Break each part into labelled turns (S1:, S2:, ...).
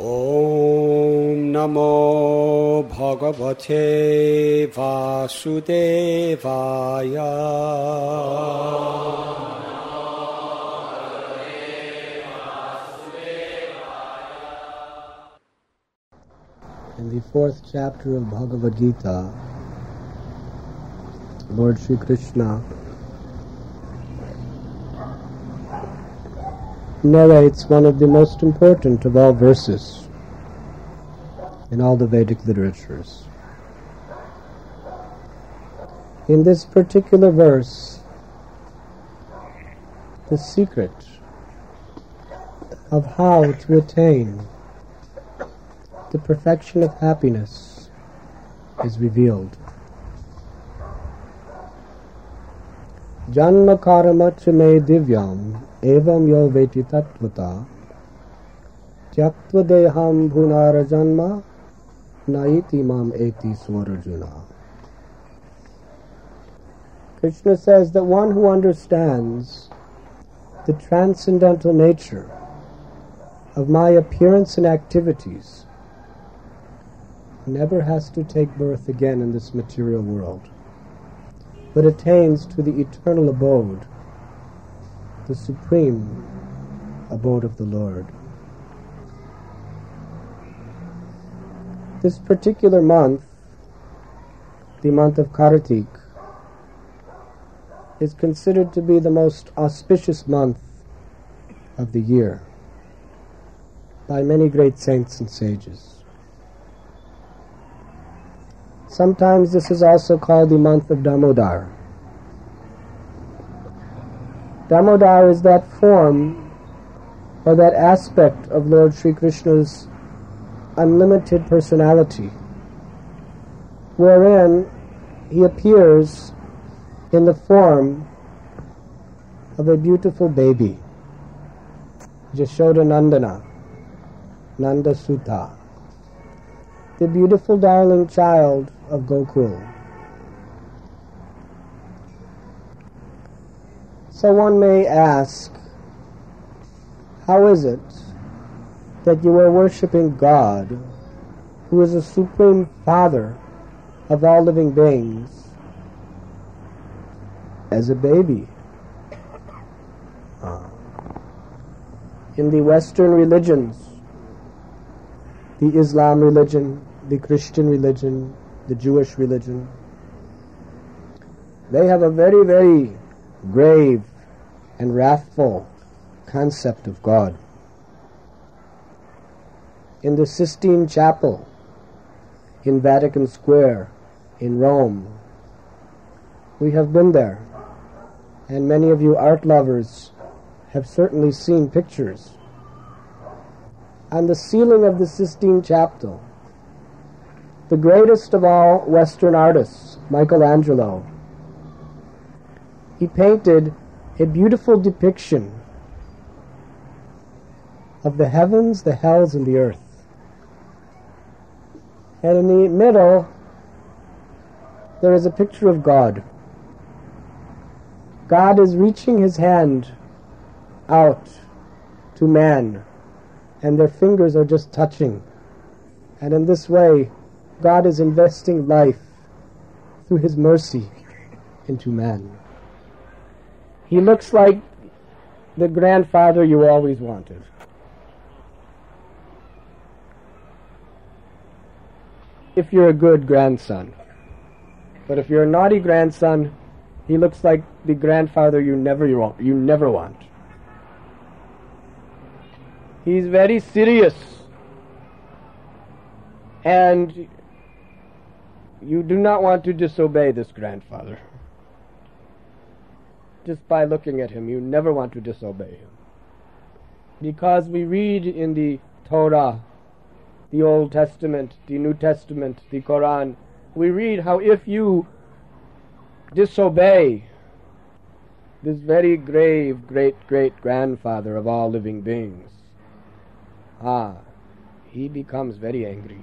S1: ॐ नमो भगवते वासुदेवाय
S2: In the fourth chapter of Bhagavad Gita, Lord Sri Krishna narrates one of the most important of all verses in all the Vedic literatures. In this particular verse, the secret of how to attain the perfection of happiness is revealed. Me divyam evam yo veti tattvata tyaktva deham bhunara janma naiti mam eti swarajuna. Krishna says that one who understands the transcendental nature of my appearance and activities never has to take birth again in this material world, but attains to the eternal abode, the supreme abode of the Lord. This particular month, the month of Kartik, is considered to be the most auspicious month of the year by many great saints and sages. Sometimes this is also called the month of Damodar. Damodar is that form or that aspect of Lord Sri Krishna's unlimited personality, wherein he appears in the form of a beautiful baby, Jashoda Nandana, Nanda Sutta, the beautiful darling child of Gokul. So one may ask, how is it that you are worshiping God, who is the supreme Father of all living beings, as a baby? Ah. In the Western religions, the Islam religion, the Christian religion, the Jewish religion, they have a very, very grave and wrathful concept of God. In the Sistine Chapel, in Vatican Square, in Rome, we have been there, and many of you art lovers have certainly seen pictures. On the ceiling of the Sistine Chapel, the greatest of all Western artists, Michelangelo, he painted a beautiful depiction of the heavens, the hells, and the earth. And in the middle, there is a picture of God. God is reaching his hand out to man, and their fingers are just touching. And in this way, God is investing life through his mercy into man. He looks like the grandfather you always wanted. If you're a good grandson. But if you're a naughty grandson, he looks like the grandfather you never want, you never want. He's very serious. And you do not want to disobey this grandfather. Just by looking at him, you never want to disobey him. Because we read in the Torah, the Old Testament, the New Testament, the Quran, we read how if you disobey this very grave great great grandfather of all living beings, ah, he becomes very angry.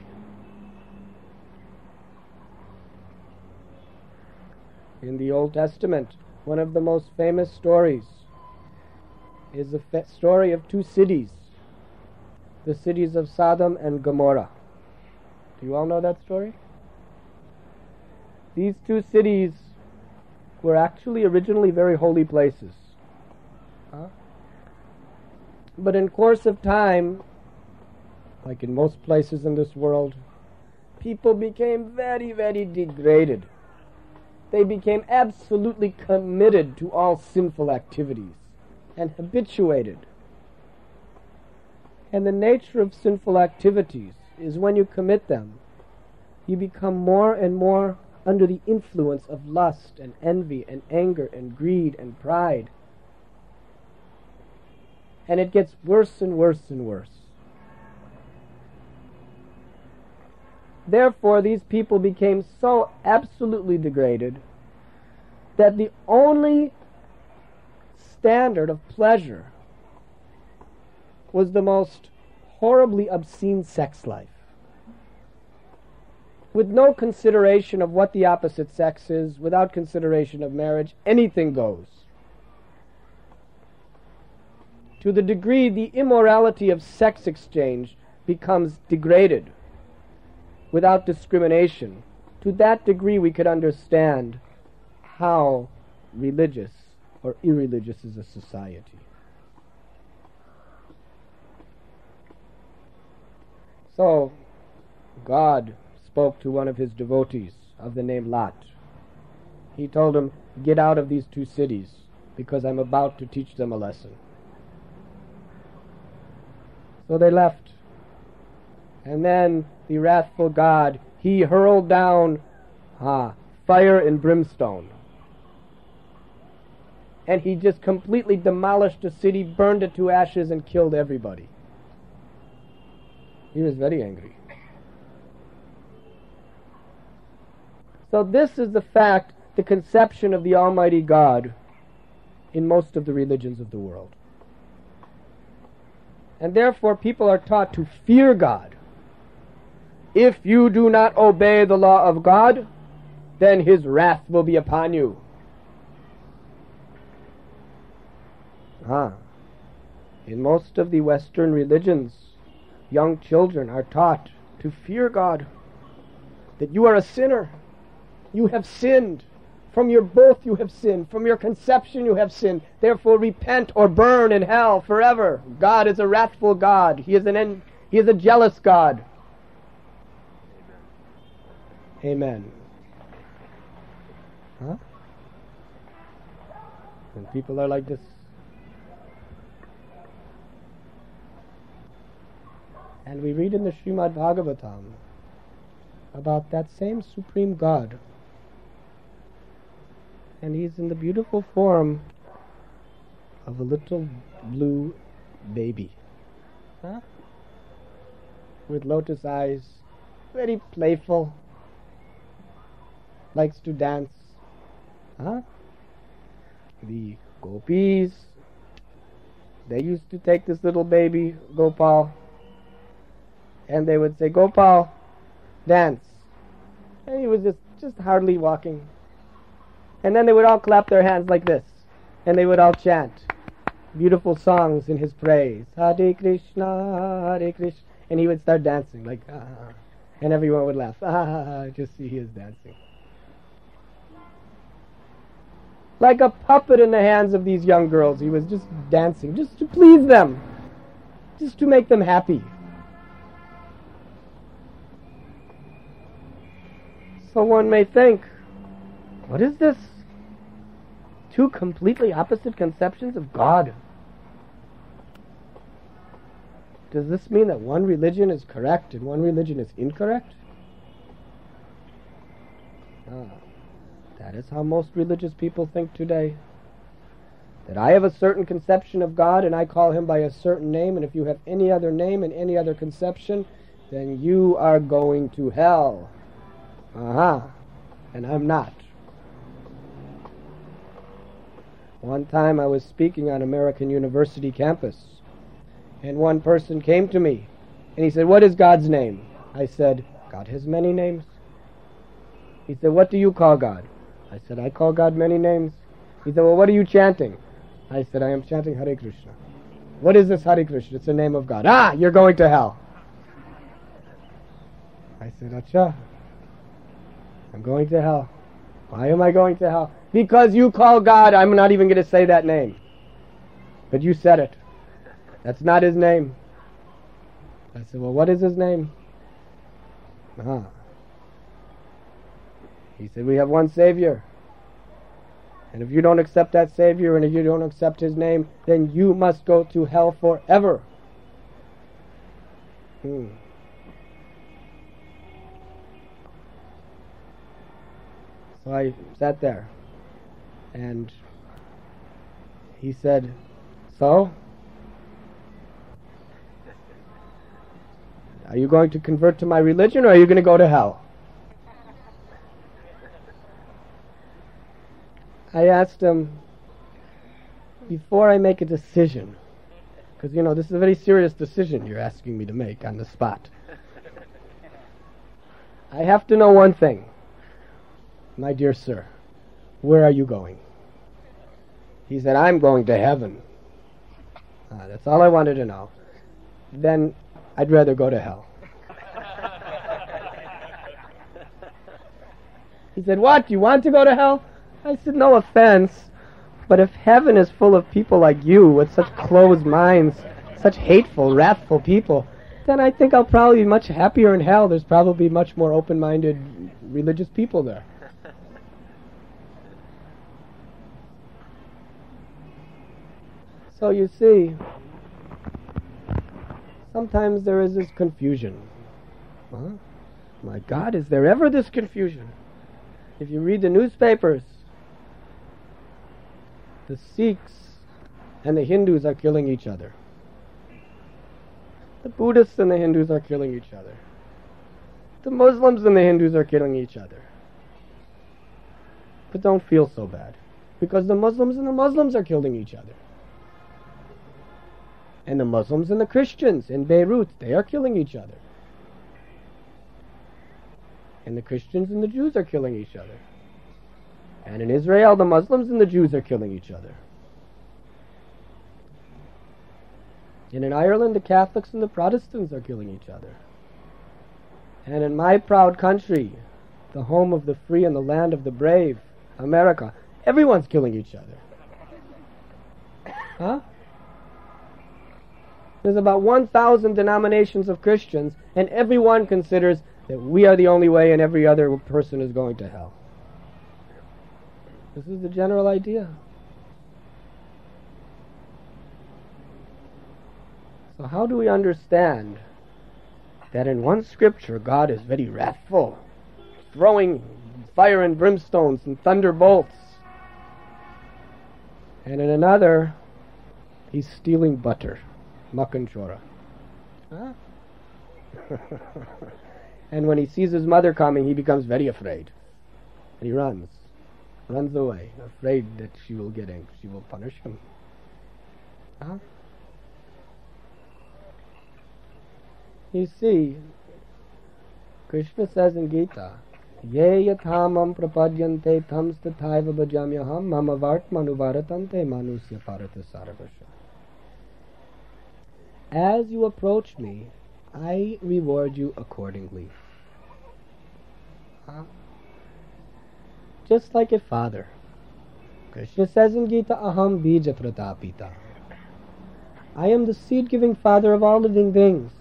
S2: In the Old Testament, one of the most famous stories is the fe- story of two cities the cities of Sodom and Gomorrah. Do you all know that story? These two cities were actually originally very holy places. Huh? But in course of time, like in most places in this world, people became very, very degraded. They became absolutely committed to all sinful activities and habituated. And the nature of sinful activities is when you commit them, you become more and more under the influence of lust and envy and anger and greed and pride. And it gets worse and worse and worse. Therefore, these people became so absolutely degraded that the only standard of pleasure was the most horribly obscene sex life. With no consideration of what the opposite sex is, without consideration of marriage, anything goes. To the degree the immorality of sex exchange becomes degraded without discrimination, to that degree we could understand how religious or irreligious is a society. So, God spoke to one of his devotees of the name Lot. He told him, Get out of these two cities, because I'm about to teach them a lesson. So they left. And then the wrathful God, he hurled down ah, fire and brimstone. And he just completely demolished the city, burned it to ashes, and killed everybody. He was very angry. So, this is the fact, the conception of the Almighty God in most of the religions of the world. And therefore, people are taught to fear God. If you do not obey the law of God, then his wrath will be upon you. Ah. In most of the Western religions, young children are taught to fear God, that you are a sinner. You have sinned. From your birth you have sinned. From your conception you have sinned. Therefore repent or burn in hell forever. God is a wrathful God. He is an en- he is a jealous God. Amen. Huh? And people are like this. And we read in the Srimad Bhagavatam about that same Supreme God. And he's in the beautiful form of a little blue baby. Huh? With lotus eyes, very playful, likes to dance. Huh? The gopis, they used to take this little baby, Gopal, and they would say, Gopal, dance. And he was just, just hardly walking. And then they would all clap their hands like this, and they would all chant beautiful songs in his praise. Hare Krishna, Hare Krishna. And he would start dancing, like, ah. And everyone would laugh. Ah, just see he is dancing. Like a puppet in the hands of these young girls, he was just dancing, just to please them, just to make them happy. So one may think, what is this? Two completely opposite conceptions of God. Does this mean that one religion is correct and one religion is incorrect? Ah, that is how most religious people think today. That I have a certain conception of God and I call him by a certain name, and if you have any other name and any other conception, then you are going to hell. Aha. Uh-huh. And I'm not. One time I was speaking on American University campus, and one person came to me, and he said, What is God's name? I said, God has many names. He said, What do you call God? I said, I call God many names. He said, Well, what are you chanting? I said, I am chanting Hare Krishna. What is this Hare Krishna? It's the name of God. Ah, you're going to hell. I said, Acha, I'm going to hell. Why am I going to hell? Because you call God. I'm not even going to say that name. But you said it. That's not his name. I said, Well, what is his name? Ah. He said, We have one Savior. And if you don't accept that Savior and if you don't accept his name, then you must go to hell forever. Hmm. So I sat there and he said, So? Are you going to convert to my religion or are you going to go to hell? I asked him, before I make a decision, because, you know, this is a very serious decision you're asking me to make on the spot. I have to know one thing. My dear sir, where are you going? He said, I'm going to heaven. Ah, that's all I wanted to know. Then I'd rather go to hell. he said, What? You want to go to hell? I said, No offense, but if heaven is full of people like you with such closed minds, such hateful, wrathful people, then I think I'll probably be much happier in hell. There's probably much more open minded religious people there. So you see, sometimes there is this confusion. Huh? My God, is there ever this confusion? If you read the newspapers, the Sikhs and the Hindus are killing each other. The Buddhists and the Hindus are killing each other. The Muslims and the Hindus are killing each other. But don't feel so bad. Because the Muslims and the Muslims are killing each other. And the Muslims and the Christians in Beirut, they are killing each other. And the Christians and the Jews are killing each other. And in Israel, the Muslims and the Jews are killing each other. And in Ireland, the Catholics and the Protestants are killing each other. And in my proud country, the home of the free and the land of the brave, America, everyone's killing each other. Huh? There's about 1,000 denominations of Christians, and everyone considers that we are the only way and every other person is going to hell. This is the general idea. So, how do we understand that in one scripture God is very wrathful, throwing fire and brimstones and thunderbolts, and in another, he's stealing butter, makanchora? Huh? and when he sees his mother coming, he becomes very afraid, and he runs runs away, afraid that she will get angry, she will punish him. Huh? You see, Krishna says in Gita, Ye yathamam prapadyante thams tathaiva bhajamyaham mama vartmanuvaratante manusya parata saravasha. As you approach me, I reward you accordingly. Huh? Just like a father. Krishna says in Gita, Aham bija pratapita. I am the seed giving father of all living things.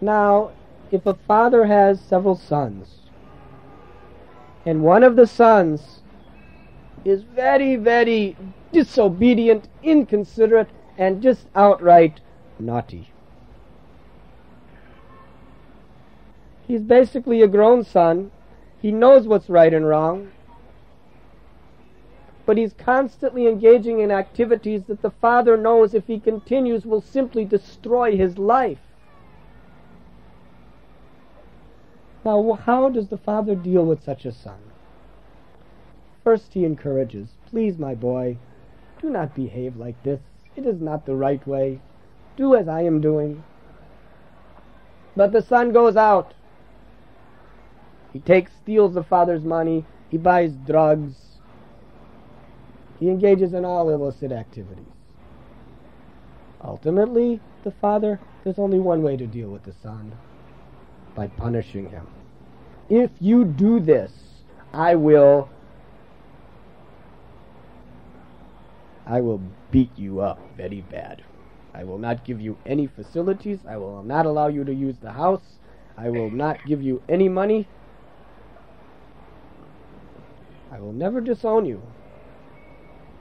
S2: Now, if a father has several sons, and one of the sons is very, very disobedient, inconsiderate, and just outright naughty. He's basically a grown son he knows what's right and wrong. But he's constantly engaging in activities that the father knows if he continues will simply destroy his life. Now, how does the father deal with such a son? First, he encourages, Please, my boy, do not behave like this. It is not the right way. Do as I am doing. But the son goes out he takes, steals the father's money. He buys drugs. He engages in all illicit activities. Ultimately, the father, there's only one way to deal with the son by punishing him. If you do this, I will I will beat you up very bad. I will not give you any facilities. I will not allow you to use the house. I will not give you any money. I will never disown you,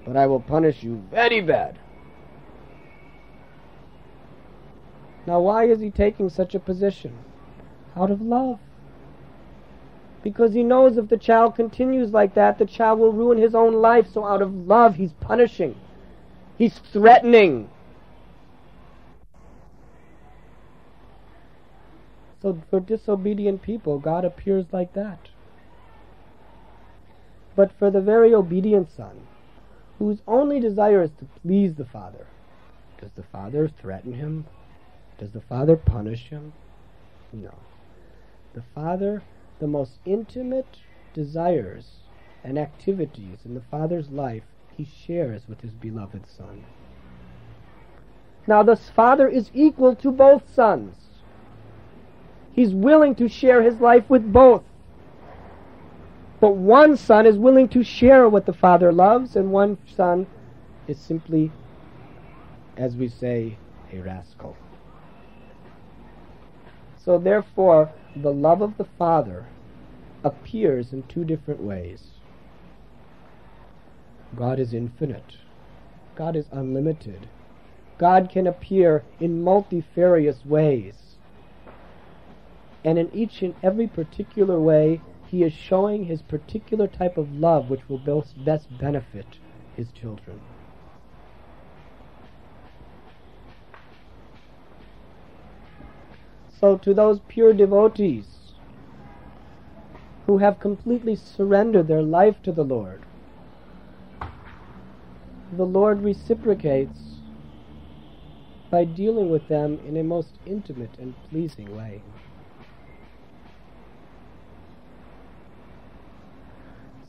S2: but I will punish you very bad. Now, why is he taking such a position? Out of love. Because he knows if the child continues like that, the child will ruin his own life. So, out of love, he's punishing, he's threatening. So, for disobedient people, God appears like that. But for the very obedient son, whose only desire is to please the Father, does the Father threaten him? Does the Father punish him? No. The Father, the most intimate desires and activities in the Father's life, he shares with his beloved Son. Now, the Father is equal to both sons. He's willing to share his life with both. But one son is willing to share what the Father loves, and one son is simply, as we say, a rascal. So therefore, the love of the Father appears in two different ways. God is infinite. God is unlimited. God can appear in multifarious ways. And in each and every particular way, he is showing his particular type of love which will best benefit his children. So, to those pure devotees who have completely surrendered their life to the Lord, the Lord reciprocates by dealing with them in a most intimate and pleasing way.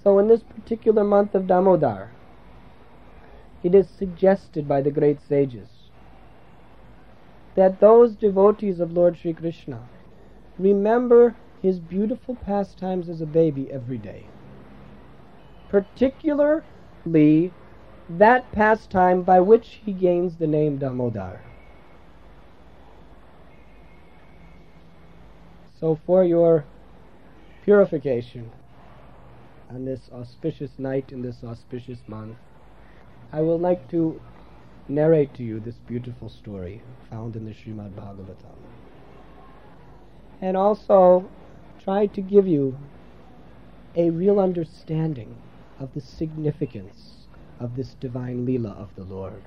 S2: So, in this particular month of Damodar, it is suggested by the great sages that those devotees of Lord Sri Krishna remember his beautiful pastimes as a baby every day. Particularly that pastime by which he gains the name Damodar. So, for your purification on this auspicious night in this auspicious month, I would like to narrate to you this beautiful story found in the Srimad Bhagavatam. And also try to give you a real understanding of the significance of this divine Leela of the Lord.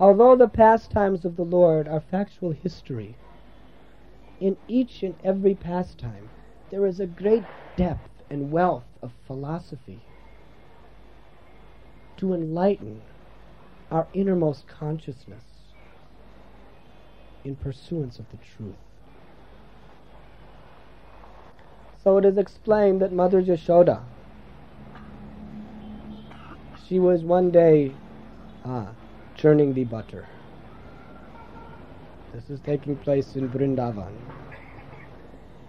S2: Although the pastimes of the Lord are factual history, in each and every pastime there is a great depth and wealth of philosophy to enlighten our innermost consciousness in pursuance of the truth. So it is explained that Mother Yashoda, she was one day ah, churning the butter. This is taking place in Vrindavan.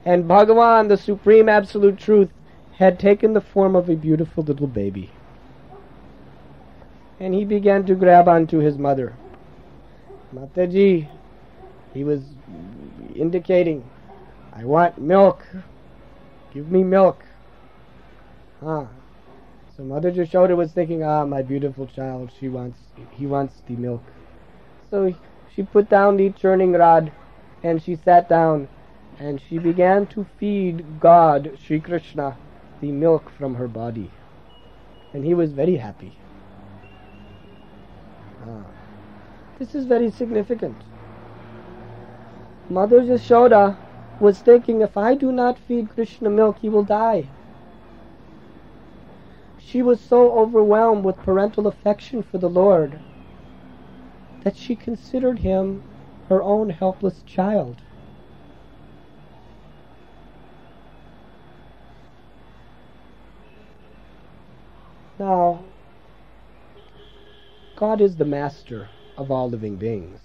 S2: And Bhagavan, the Supreme Absolute Truth, had taken the form of a beautiful little baby and he began to grab onto his mother. Mataji, he was indicating, I want milk. Give me milk. Ah. So Mother Jashoda was thinking, ah, my beautiful child, she wants, he wants the milk. So she put down the churning rod and she sat down and she began to feed God, Sri Krishna, the milk from her body. And he was very happy. Ah. This is very significant. Mother Yashoda was thinking, if I do not feed Krishna milk, he will die. She was so overwhelmed with parental affection for the Lord that she considered him her own helpless child. Now, God is the master of all living beings.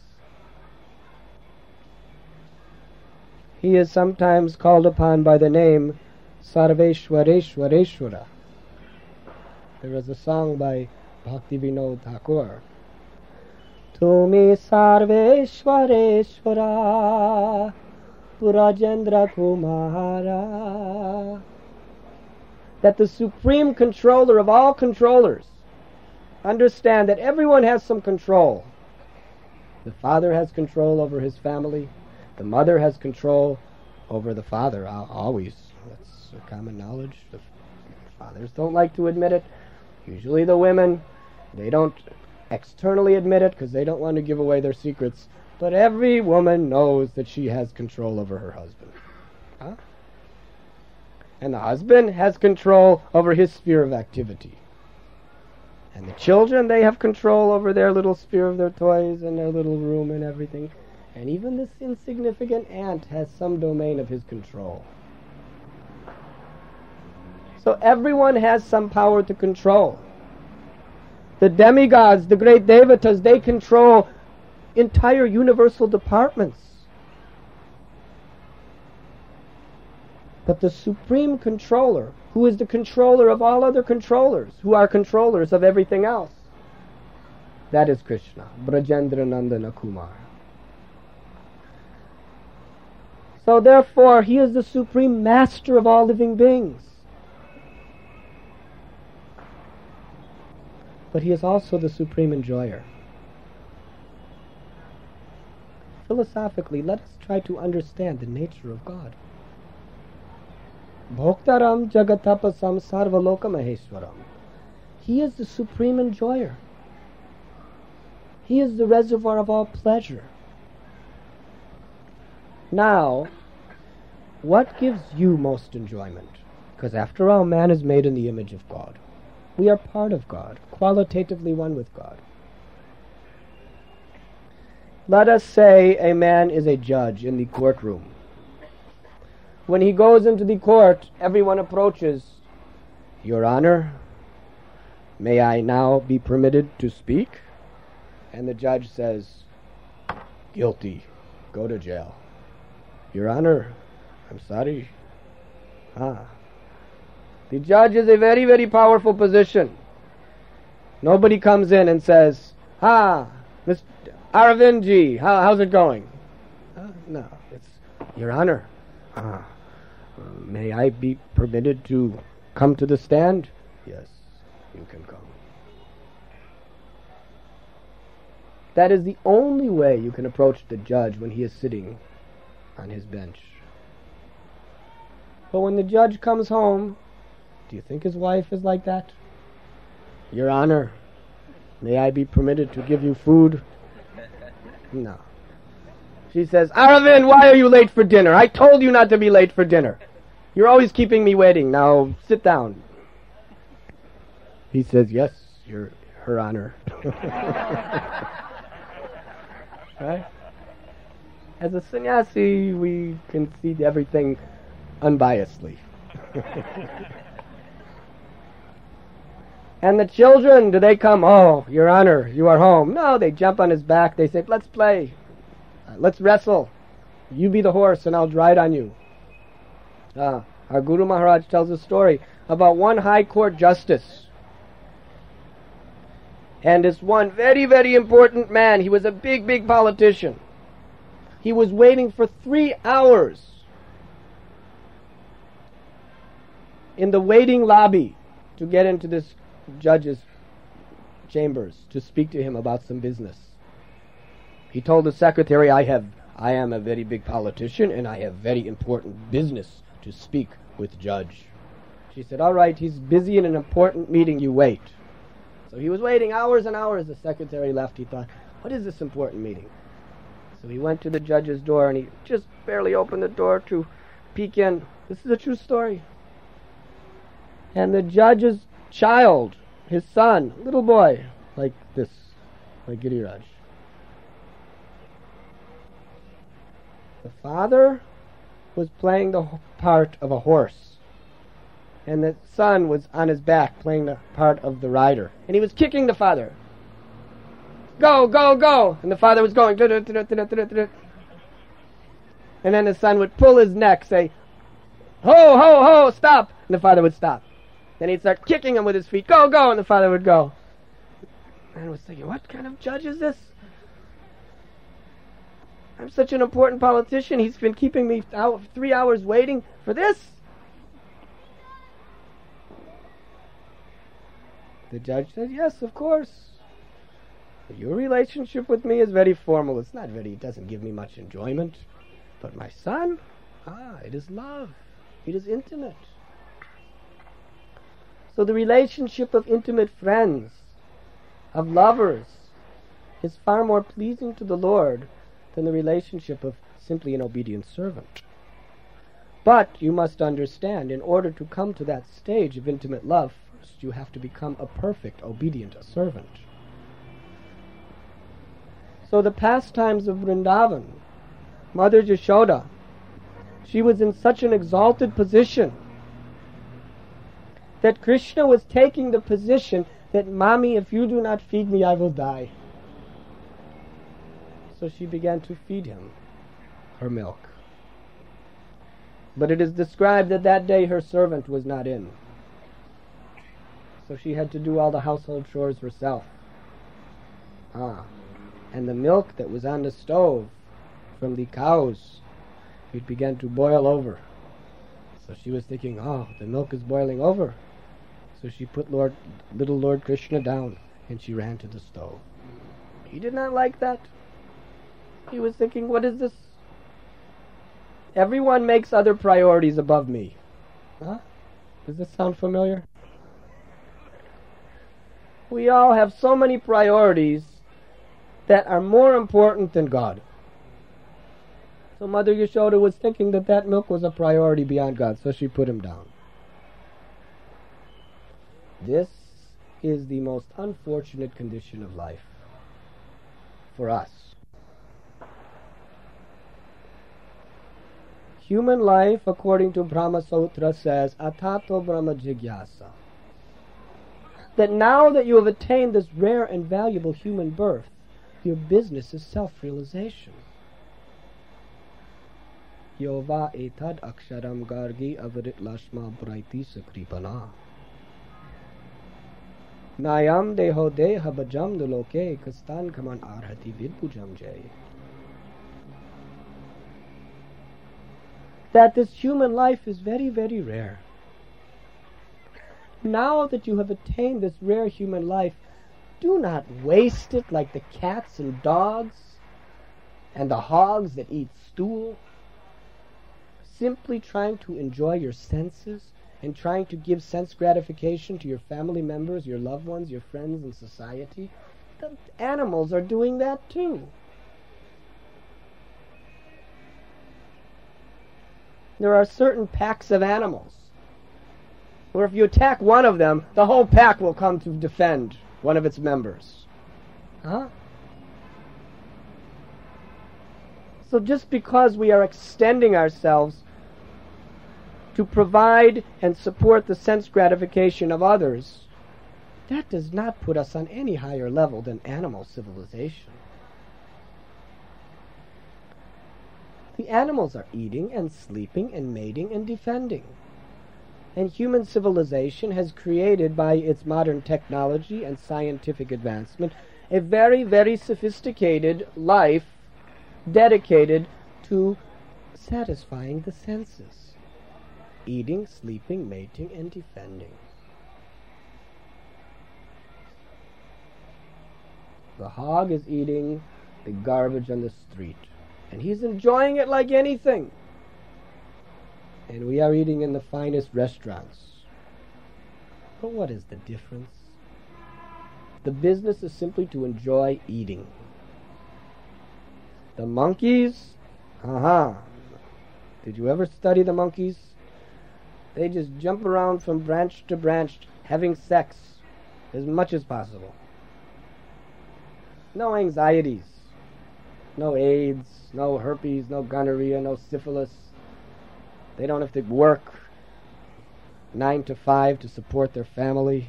S2: He is sometimes called upon by the name Sarveshwareshwareshwara. There is a song by Bhakti Vinod Thakur. Tumi Sarveshwareshwara Brajendra Kumara. That the supreme controller of all controllers understand that everyone has some control. The father has control over his family. The mother has control over the father, always. That's common knowledge. The fathers don't like to admit it. Usually the women, they don't externally admit it because they don't want to give away their secrets. But every woman knows that she has control over her husband. Huh? And the husband has control over his sphere of activity. And the children, they have control over their little sphere of their toys and their little room and everything. And even this insignificant ant has some domain of his control. So everyone has some power to control. The demigods, the great devatas, they control entire universal departments. But the supreme controller, who is the controller of all other controllers, who are controllers of everything else, that is Krishna, Brajendra Nandana Kumar. So therefore, he is the supreme master of all living beings. But he is also the supreme enjoyer. Philosophically, let us try to understand the nature of God. Bhoktaram Jagatapasam Sarvaloka Maheswaram. He is the supreme enjoyer. He is the reservoir of all pleasure. Now, what gives you most enjoyment? Because after all, man is made in the image of God. We are part of God, qualitatively one with God. Let us say a man is a judge in the courtroom. When he goes into the court, everyone approaches. Your Honor, may I now be permitted to speak? And the judge says, Guilty. Go to jail. Your Honor, I'm sorry. Ah. The judge is a very, very powerful position. Nobody comes in and says, Ah, Mr. Aravinji, how, how's it going? Uh, no, it's, Your Honor, ah, may I be permitted to come to the stand? Yes, you can come. That is the only way you can approach the judge when he is sitting on his bench. But when the judge comes home, do you think his wife is like that? Your Honor, may I be permitted to give you food? No. She says, Aravind, why are you late for dinner? I told you not to be late for dinner. You're always keeping me waiting. Now sit down. He says, Yes, Your Her Honor. right? As a sannyasi, we can see everything unbiasedly. and the children, do they come? Oh, Your Honor, you are home. No, they jump on his back. They say, Let's play. Let's wrestle. You be the horse, and I'll ride on you. Uh, our Guru Maharaj tells a story about one high court justice. And this one very, very important man, he was a big, big politician. He was waiting for three hours in the waiting lobby to get into this judge's chambers to speak to him about some business. He told the secretary, I have I am a very big politician and I have very important business to speak with judge. She said, All right, he's busy in an important meeting, you wait. So he was waiting hours and hours. The secretary left. He thought, What is this important meeting? So he went to the judge's door and he just barely opened the door to peek in. This is a true story. And the judge's child, his son, little boy, like this, like Giriraj. The father was playing the part of a horse, and the son was on his back playing the part of the rider, and he was kicking the father. Go, go, go! And the father was going. And then the son would pull his neck, say, Ho, ho, ho, stop! And the father would stop. Then he'd start kicking him with his feet. Go, go! And the father would go. And I was thinking, what kind of judge is this? I'm such an important politician. He's been keeping me out three hours waiting for this. The judge said, Yes, of course. Your relationship with me is very formal. It's not very, it doesn't give me much enjoyment. But my son, ah, it is love. It is intimate. So the relationship of intimate friends, of lovers, is far more pleasing to the Lord than the relationship of simply an obedient servant. But you must understand, in order to come to that stage of intimate love, first you have to become a perfect, obedient servant. So the pastimes of Vrindavan, Mother Yashoda, she was in such an exalted position that Krishna was taking the position that, Mommy, if you do not feed me, I will die. So she began to feed him her milk. But it is described that that day her servant was not in. So she had to do all the household chores herself. Ah, and the milk that was on the stove from the cows, it began to boil over. So she was thinking, oh, the milk is boiling over. So she put Lord, little Lord Krishna down and she ran to the stove. He did not like that. He was thinking, what is this? Everyone makes other priorities above me. Huh? Does this sound familiar? We all have so many priorities that are more important than God. So Mother Yashoda was thinking that that milk was a priority beyond God, so she put him down. This is the most unfortunate condition of life for us. Human life, according to Brahma Sutra, says, Atato Brahma Jigyasa. That now that you have attained this rare and valuable human birth, your business is self realization. Yova etad aksharam gargi avarit lashma braiti sakripana. Nayam deho deha bajam duloke kastan kaman arhati vidpujam jay. That this human life is very, very rare. Now that you have attained this rare human life, do not waste it like the cats and dogs and the hogs that eat stool. Simply trying to enjoy your senses and trying to give sense gratification to your family members, your loved ones, your friends, and society. The animals are doing that too. There are certain packs of animals where if you attack one of them, the whole pack will come to defend one of its members. Huh? So just because we are extending ourselves to provide and support the sense gratification of others, that does not put us on any higher level than animal civilization. The animals are eating and sleeping and mating and defending. And human civilization has created by its modern technology and scientific advancement a very, very sophisticated life dedicated to satisfying the senses. Eating, sleeping, mating, and defending. The hog is eating the garbage on the street, and he's enjoying it like anything and we are eating in the finest restaurants. But what is the difference? The business is simply to enjoy eating. The monkeys, aha. Did you ever study the monkeys? They just jump around from branch to branch having sex as much as possible. No anxieties, no AIDS, no herpes, no gonorrhea, no syphilis, they don't have to work nine to five to support their family.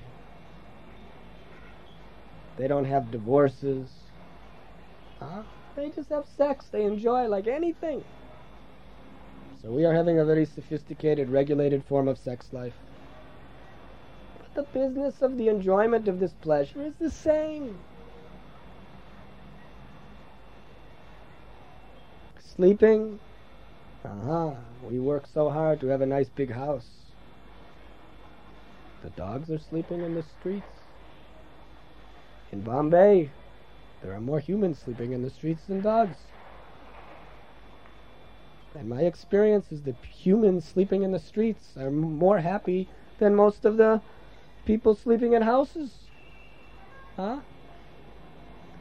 S2: They don't have divorces. Huh? They just have sex. They enjoy like anything. So we are having a very sophisticated, regulated form of sex life. But the business of the enjoyment of this pleasure is the same. Sleeping. Uh-huh. We work so hard to have a nice big house. The dogs are sleeping in the streets. In Bombay, there are more humans sleeping in the streets than dogs. And my experience is that humans sleeping in the streets are more happy than most of the people sleeping in houses. Huh?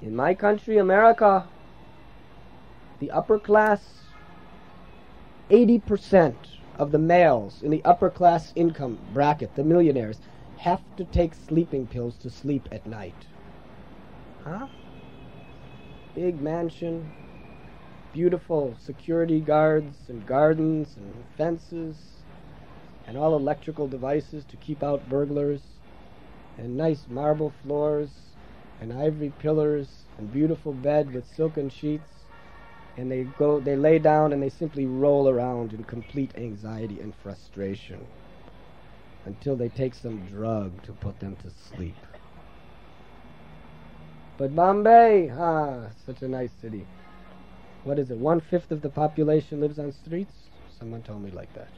S2: In my country, America, the upper class, 80% of the males in the upper class income bracket, the millionaires, have to take sleeping pills to sleep at night. Huh? Big mansion, beautiful security guards and gardens and fences and all electrical devices to keep out burglars and nice marble floors and ivory pillars and beautiful bed with silken sheets and they go they lay down and they simply roll around in complete anxiety and frustration until they take some drug to put them to sleep but Bombay, ah, such a nice city. What is it? One fifth of the population lives on streets? Someone told me like that.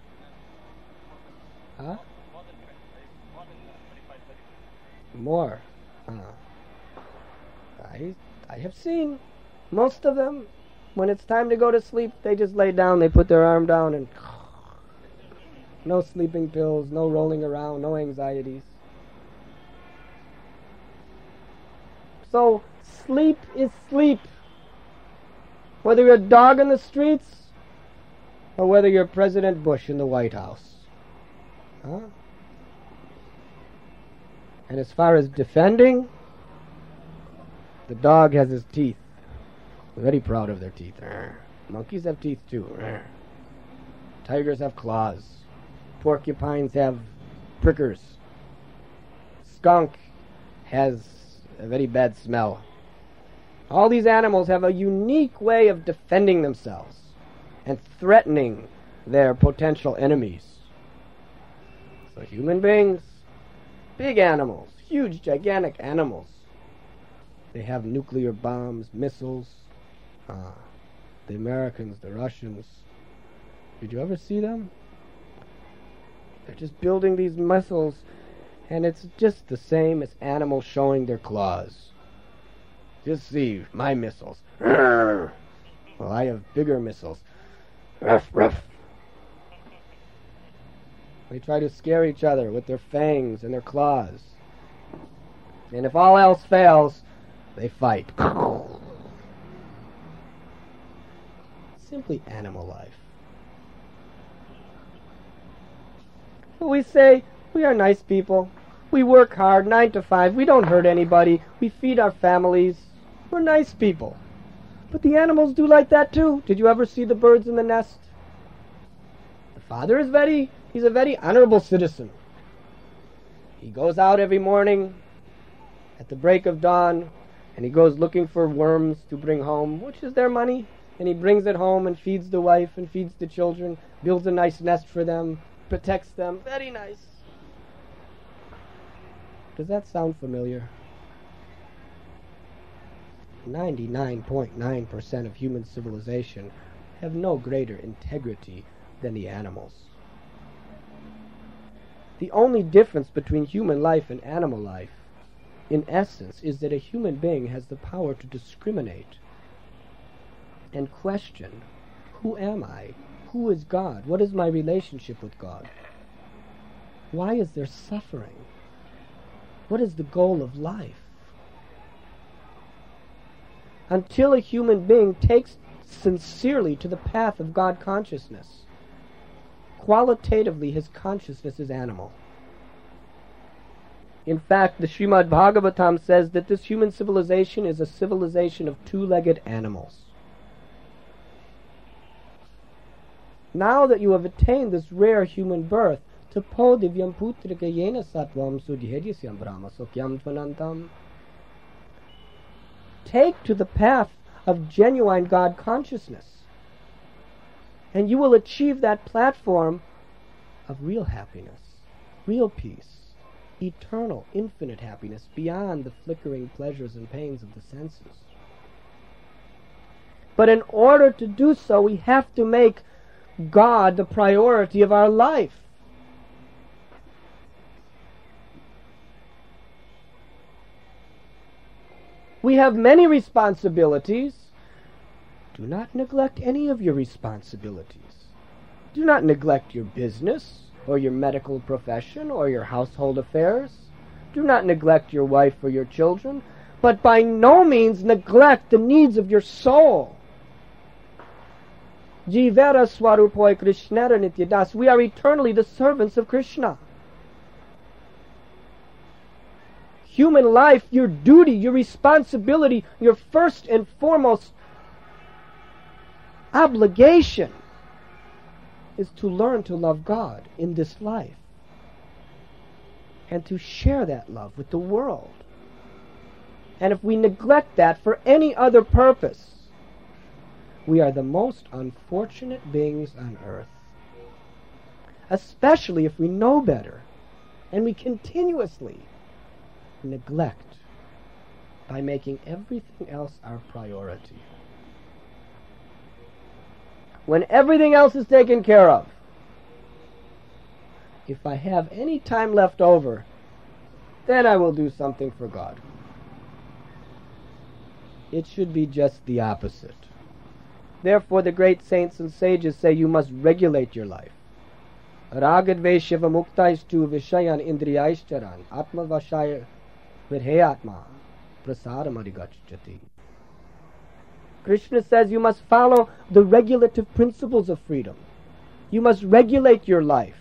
S2: Huh? More. Ah. I I have seen most of them. When it's time to go to sleep, they just lay down, they put their arm down and no sleeping pills, no rolling around, no anxieties. So sleep is sleep. Whether you're a dog in the streets or whether you're President Bush in the White House. Huh? And as far as defending, the dog has his teeth. Very proud of their teeth. Eh? Monkeys have teeth too. Eh? Tigers have claws. Porcupines have prickers. Skunk has a very bad smell. All these animals have a unique way of defending themselves and threatening their potential enemies. So human beings, big animals, huge, gigantic animals, they have nuclear bombs, missiles. Uh, the Americans, the Russians. Did you ever see them? They're just building these missiles and it's just the same as animals showing their claws. Just see my missiles. Well, I have bigger missiles. Ruff, ruff. They try to scare each other with their fangs and their claws. And if all else fails, they fight. Simply animal life. We say, we are nice people. We work hard, nine to five. We don't hurt anybody. We feed our families. We're nice people. But the animals do like that too. Did you ever see the birds in the nest? The father is very, he's a very honorable citizen. He goes out every morning at the break of dawn and he goes looking for worms to bring home, which is their money. And he brings it home and feeds the wife and feeds the children, builds a nice nest for them, protects them. Very nice. Does that sound familiar? 99.9% of human civilization have no greater integrity than the animals. The only difference between human life and animal life, in essence, is that a human being has the power to discriminate and question who am I? Who is God? What is my relationship with God? Why is there suffering? What is the goal of life? Until a human being takes sincerely to the path of God consciousness, qualitatively his consciousness is animal. In fact, the Srimad Bhagavatam says that this human civilization is a civilization of two legged animals. Now that you have attained this rare human birth, putrika yena satvam tvanantam. Take to the path of genuine God consciousness. And you will achieve that platform of real happiness, real peace, eternal, infinite happiness beyond the flickering pleasures and pains of the senses. But in order to do so, we have to make God the priority of our life. We have many responsibilities. Do not neglect any of your responsibilities. Do not neglect your business or your medical profession or your household affairs. Do not neglect your wife or your children, but by no means neglect the needs of your soul. Jivera Swarupoi Krishnara Nityadas. We are eternally the servants of Krishna. human life, your duty, your responsibility, your first and foremost obligation is to learn to love God in this life and to share that love with the world. And if we neglect that for any other purpose, we are the most unfortunate beings on earth. Especially if we know better and we continuously neglect by making everything else our priority. When everything else is taken care of, if I have any time left over, then I will do something for God. It should be just the opposite. Therefore, the great saints and sages say you must regulate your life. Ragadveshava muktaistu vishayan indriyaishcharan atma vashaya Virheyatma prasaramarigatchati. Krishna says you must follow the regulative principles of freedom. You must regulate your life.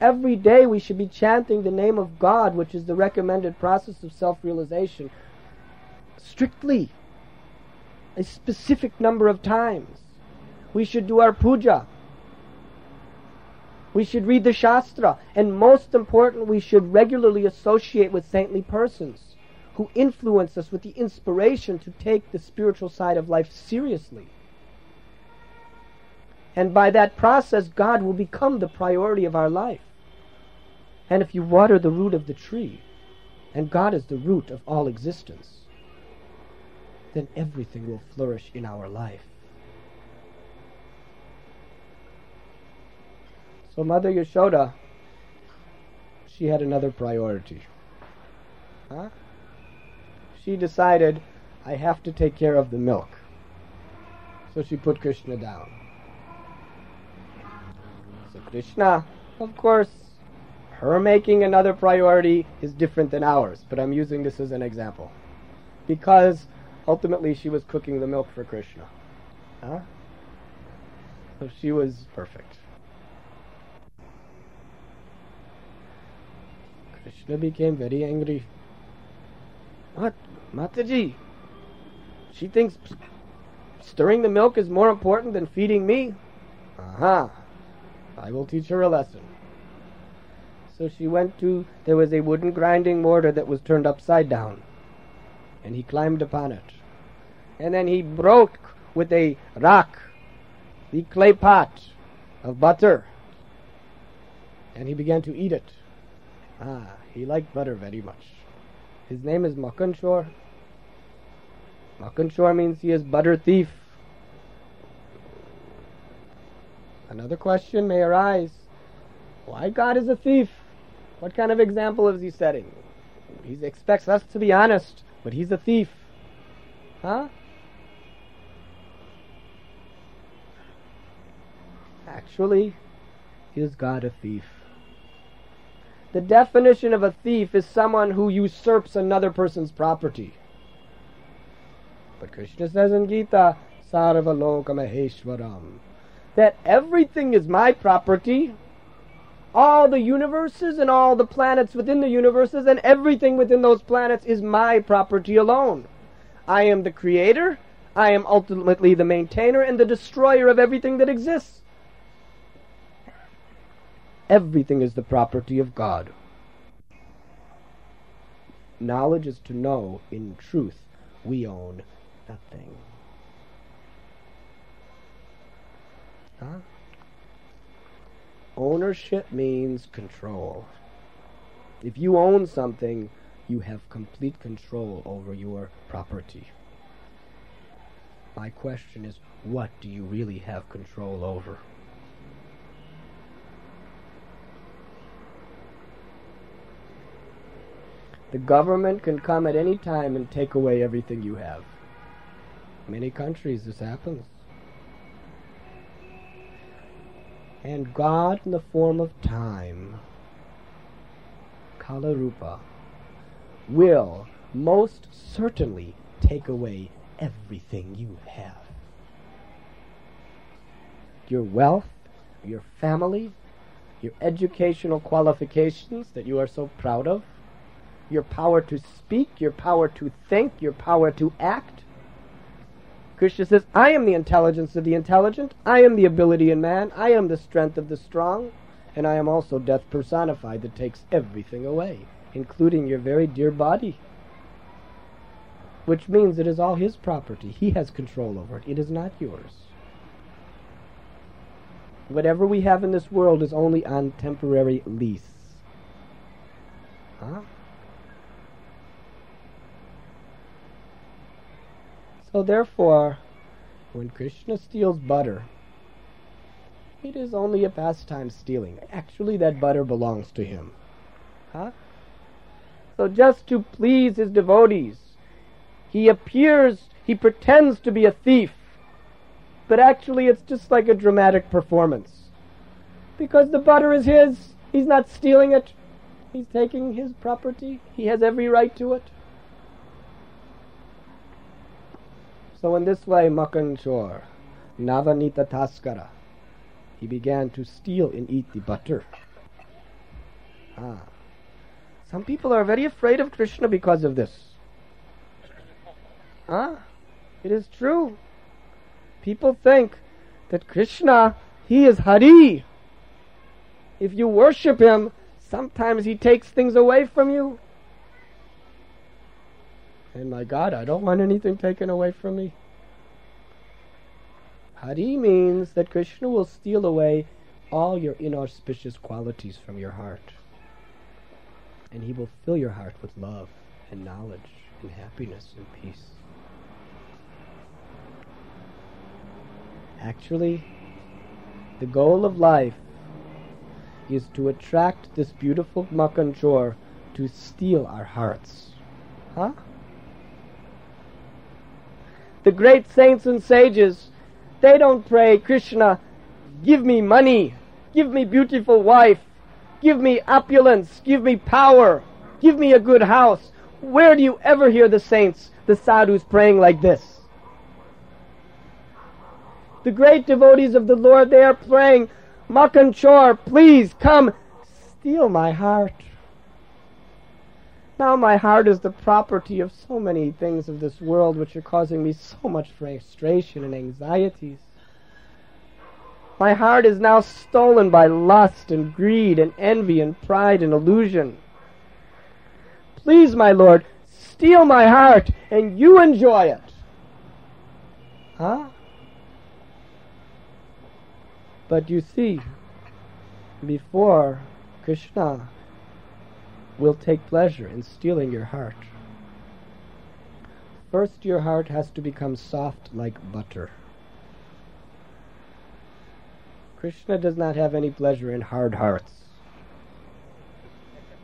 S2: Every day we should be chanting the name of God, which is the recommended process of self realization, strictly, a specific number of times. We should do our puja we should read the Shastra. And most important, we should regularly associate with saintly persons who influence us with the inspiration to take the spiritual side of life seriously. And by that process, God will become the priority of our life. And if you water the root of the tree, and God is the root of all existence, then everything will flourish in our life. So Mother Yashoda, she had another priority. Huh? She decided, I have to take care of the milk. So she put Krishna down. So Krishna, of course, her making another priority is different than ours, but I'm using this as an example. Because ultimately she was cooking the milk for Krishna. Huh? So she was perfect. Krishna became very angry. What? Mataji? She thinks stirring the milk is more important than feeding me? Aha! I will teach her a lesson. So she went to, there was a wooden grinding mortar that was turned upside down. And he climbed upon it. And then he broke with a rock the clay pot of butter. And he began to eat it. Ah, he liked butter very much. His name is Makan Chor. Makanshor means he is butter thief. Another question may arise. Why God is a thief? What kind of example is he setting? He expects us to be honest, but he's a thief. Huh? Actually, is God a thief? The definition of a thief is someone who usurps another person's property. But Krishna says in Gita, Sarvaloka Maheshwaram, that everything is my property. All the universes and all the planets within the universes and everything within those planets is my property alone. I am the creator, I am ultimately the maintainer and the destroyer of everything that exists. Everything is the property of God. knowledge is to know, in truth, we own nothing. Huh? Ownership means control. If you own something, you have complete control over your property. My question is, what do you really have control over? The government can come at any time and take away everything you have. Many countries this happens. And God in the form of time, Kalarupa, will most certainly take away everything you have. Your wealth, your family, your educational qualifications that you are so proud of, your power to speak, your power to think, your power to act. Krishna says, I am the intelligence of the intelligent, I am the ability in man, I am the strength of the strong, and I am also death personified that takes everything away, including your very dear body which means it is all his property. He has control over it. It is not yours. Whatever we have in this world is only on temporary lease. Huh? So therefore, when Krishna steals butter, it is only a pastime stealing. Actually, that butter belongs to him. Huh? So just to please his devotees, he appears, he pretends to be a thief, but actually it's just like a dramatic performance. Because the butter is his, he's not stealing it, he's taking his property, he has every right to it. So in this way, Makan Chor, Navanita Taskara, he began to steal and eat the butter. Ah. Some people are very afraid of Krishna because of this. Ah, It is true. People think that Krishna, he is Hari. If you worship him, sometimes he takes things away from you. And my God, I don't want anything taken away from me. Hari means that Krishna will steal away all your inauspicious qualities from your heart. And he will fill your heart with love and knowledge and happiness and peace. Actually, the goal of life is to attract this beautiful Makan Chor to steal our hearts. Huh? The great saints and sages, they don't pray, Krishna, give me money, give me beautiful wife, give me opulence, give me power, give me a good house. Where do you ever hear the saints, the sadhus praying like this? The great devotees of the Lord, they are praying, Makan Chor, please come steal my heart. Now my heart is the property of so many things of this world which are causing me so much frustration and anxieties. My heart is now stolen by lust and greed and envy and pride and illusion. Please, my Lord, steal my heart and you enjoy it. Huh? But you see, before Krishna will take pleasure in stealing your heart, first your heart has to become soft like butter. Krishna does not have any pleasure in hard hearts.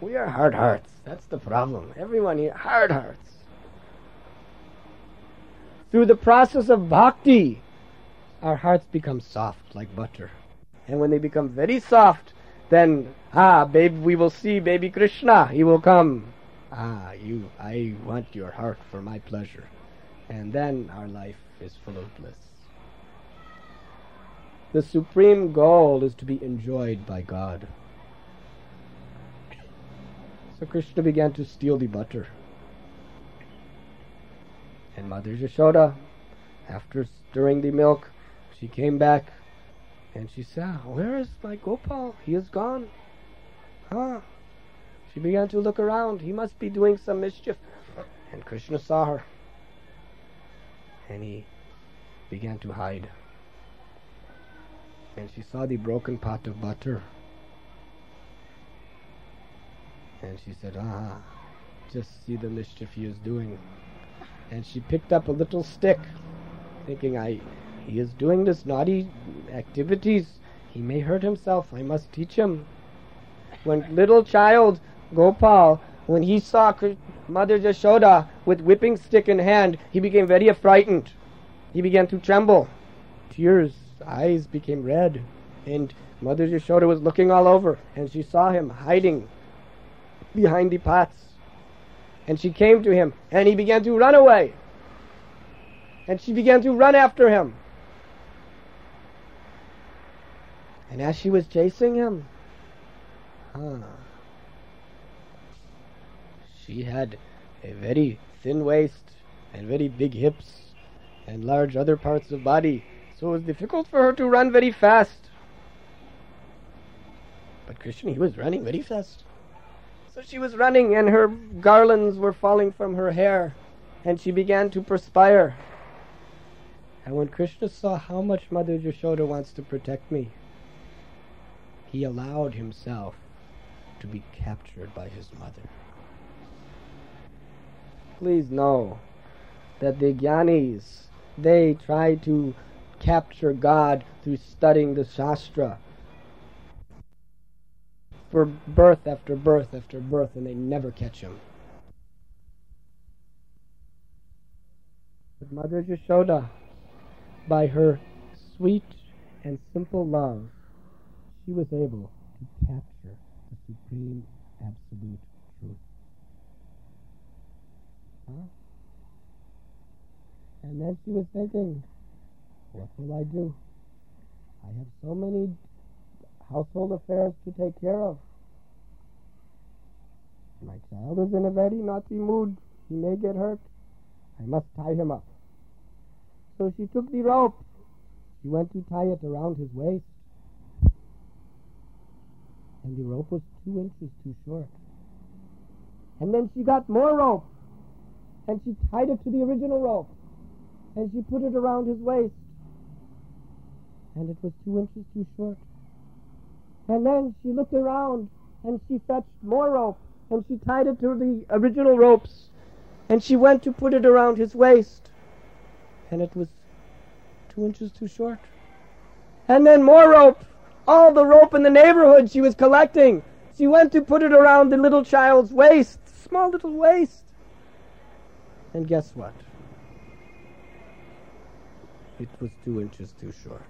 S2: We are hard hearts. That's the problem. Everyone here, hard hearts. Through the process of bhakti, our hearts become soft like butter. And when they become very soft, then, ah, babe, we will see baby Krishna. He will come. Ah, you, I want your heart for my pleasure. And then our life is full of bliss. The supreme goal is to be enjoyed by God. So Krishna began to steal the butter. And Mother Yashoda, after stirring the milk, she came back and she said, Where is my Gopal? He is gone. Huh? She began to look around. He must be doing some mischief. And Krishna saw her. And he began to hide. And she saw the broken pot of butter. And she said, Ah, just see the mischief he is doing. And she picked up a little stick, thinking, I, he is doing this naughty activities. He may hurt himself. I must teach him. When little child Gopal, when he saw Mother Jashoda with whipping stick in hand, he became very frightened. He began to tremble. Tears, eyes became red. And Mother Jashoda was looking all over, and she saw him hiding behind the pots. And she came to him, and he began to run away. And she began to run after him. And as she was chasing him, huh, she had a very thin waist and very big hips and large other parts of body, so it was difficult for her to run very fast. But Krishna, he was running very fast. So she was running, and her garlands were falling from her hair, and she began to perspire. And when Krishna saw how much Mother Yashoda wants to protect me, he allowed himself to be captured by his mother. Please know that the Gyanis, they try to capture God through studying the Shastra for birth after birth after birth, and they never catch him. But Mother Yashoda, by her sweet and simple love, she was able to capture the supreme absolute truth. Huh? And then she was thinking, what will I do? I have so many household affairs to take care of. My child is in a very naughty mood. He may get hurt. I must tie him up. So she took the rope. She went to tie it around his waist and the rope was two inches too short. And then she got more rope, and she tied it to the original rope, and she put it around his waist, and it was two inches too short. And then she looked around, and she fetched more rope, and she tied it to the original ropes, and she went to put it around his waist, and it was two inches too short. And then more rope, all the rope in the neighborhood she was collecting. She went to put it around the little child's waist, small little waist. And guess what? It was two inches too short.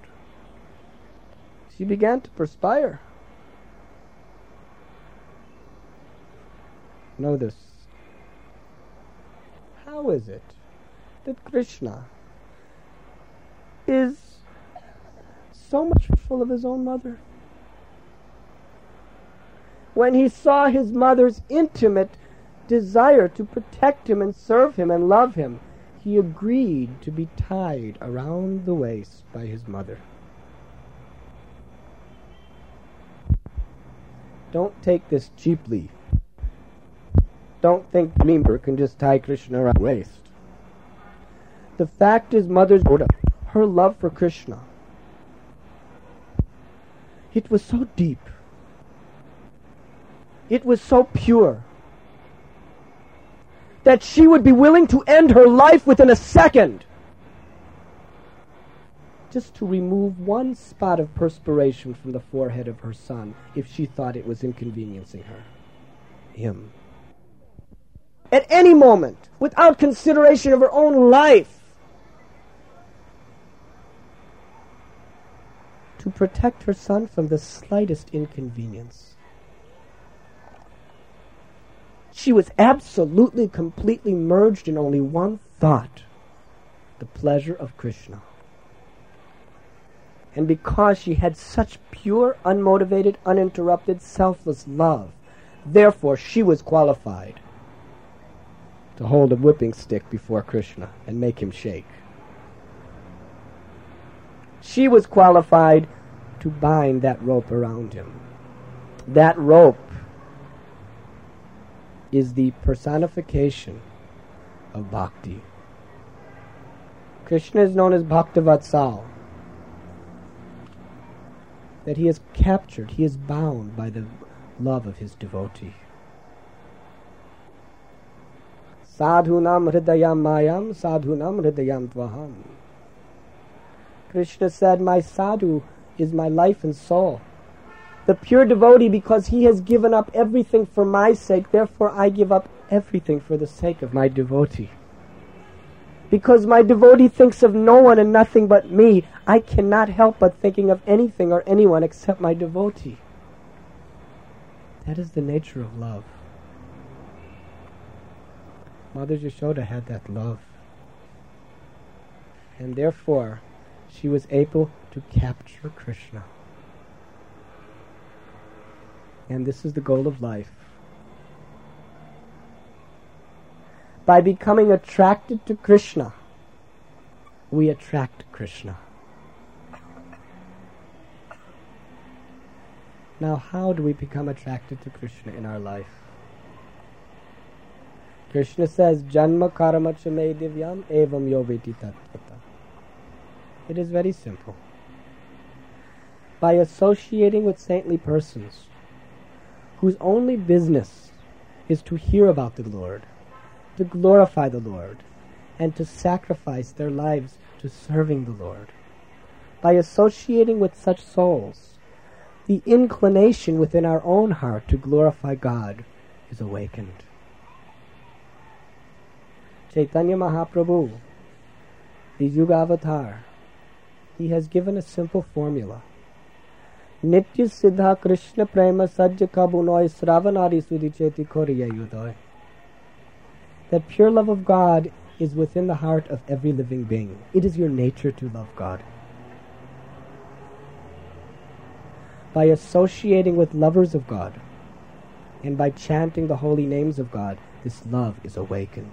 S2: She began to perspire. Know this. How is it that Krishna is so much full of his own mother. When he saw his mother's intimate desire to protect him and serve him and love him, he agreed to be tied around the waist by his mother. Don't take this cheaply. Don't think Dreamer can just tie Krishna around the waist. The fact is, Mother's her love for Krishna it was so deep. It was so pure that she would be willing to end her life within a second just to remove one spot of perspiration from the forehead of her son if she thought it was inconveniencing her. Him. At any moment, without consideration of her own life, to protect her son from the slightest inconvenience. She was absolutely, completely merged in only one thought the pleasure of Krishna. And because she had such pure, unmotivated, uninterrupted, selfless love, therefore she was qualified to hold a whipping stick before Krishna and make him shake. She was qualified to bind that rope around him. That rope is the personification of bhakti. Krishna is known as Bhaktavatsal. That he is captured, he is bound by the love of his devotee. Sadhunam hridayam mayam, sadhunam hridayam tvaham. Krishna said, My sadhu is my life and soul. The pure devotee, because he has given up everything for my sake, therefore I give up everything for the sake of my devotee. Because my devotee thinks of no one and nothing but me, I cannot help but thinking of anything or anyone except my devotee. That is the nature of love. Mother Yashoda had that love. And therefore, she was able to capture Krishna. And this is the goal of life. By becoming attracted to Krishna, we attract Krishna. Now, how do we become attracted to Krishna in our life? Krishna says, Janma karma chame divyam evam yoveti tattvata. It is very simple. By associating with saintly persons whose only business is to hear about the Lord, to glorify the Lord, and to sacrifice their lives to serving the Lord. By associating with such souls, the inclination within our own heart to glorify God is awakened. Chaitanya Mahaprabhu, the Yuga Avatar, he has given a simple formula. Nitya Siddha Krishna Prema Sajja Kabunoy Sravanari Sudicheti Koriya Yudoy. That pure love of God is within the heart of every living being. It is your nature to love God. By associating with lovers of God and by chanting the holy names of God, this love is awakened.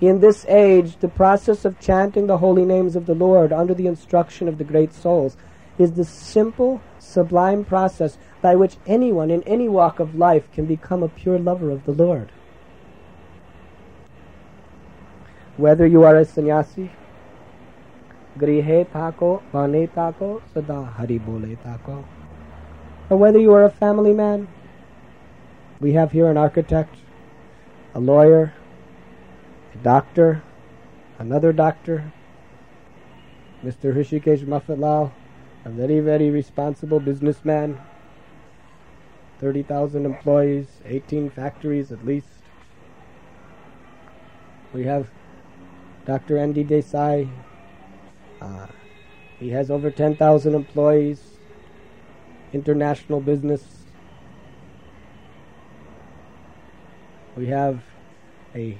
S2: In this age, the process of chanting the holy names of the Lord under the instruction of the great souls is the simple, sublime process by which anyone in any walk of life can become a pure lover of the Lord. Whether you are a sannyasi, grihe tako, vane tako, sada hari bole tako, or whether you are a family man, we have here an architect, a lawyer, doctor, another doctor, Mr. Hrishikesh Mafatlal, a very, very responsible businessman, 30,000 employees, 18 factories at least. We have Dr. Andy Desai. Uh, he has over 10,000 employees, international business. We have a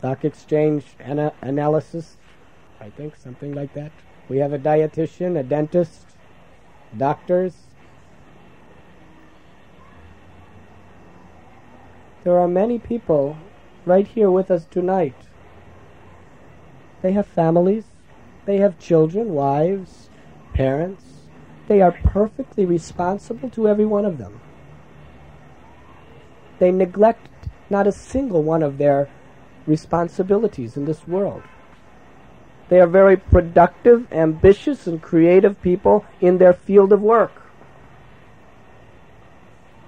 S2: stock exchange ana- analysis, I think, something like that. We have a dietitian, a dentist, doctors. There are many people right here with us tonight. They have families, they have children, wives, parents. They are perfectly responsible to every one of them. They neglect not a single one of their responsibilities in this world. They are very productive, ambitious, and creative people in their field of work.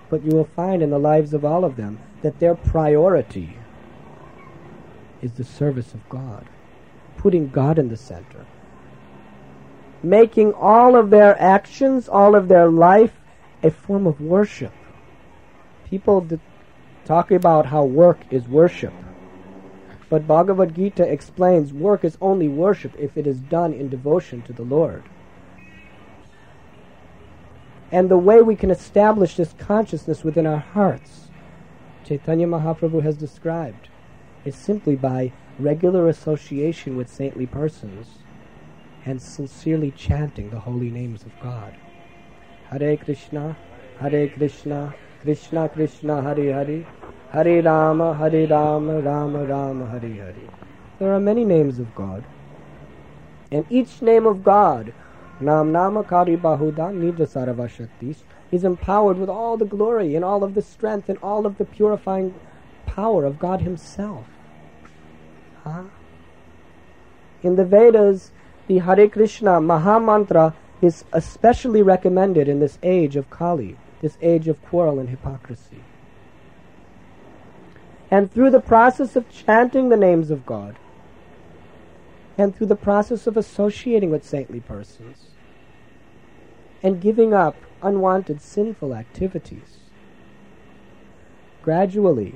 S2: But you will find in the lives of all of them that their priority is the service of God, putting God in the center, making all of their actions, all of their life, a form of worship. People talk about how work is worship. But Bhagavad Gita explains work is only worship if it is done in devotion to the Lord. And the way we can establish this consciousness within our hearts, Chaitanya Mahaprabhu has described, is simply by regular association with saintly persons and sincerely chanting the holy names of God. Hare Krishna, Hare Krishna, Krishna Krishna, Hare Hare, Hare Rama, Hare Rama, Rama Rama, Hare Hare. There are many names of God. And each name of God, Nam Nama Kari Bahuda Nija Saravashaktis, He's empowered with all the glory and all of the strength and all of the purifying power of God Himself. Huh? In the Vedas, the Hare Krishna Maha Mantra is especially recommended in this age of Kali, this age of quarrel and hypocrisy. And through the process of chanting the names of God, and through the process of associating with saintly persons, and giving up unwanted sinful activities, gradually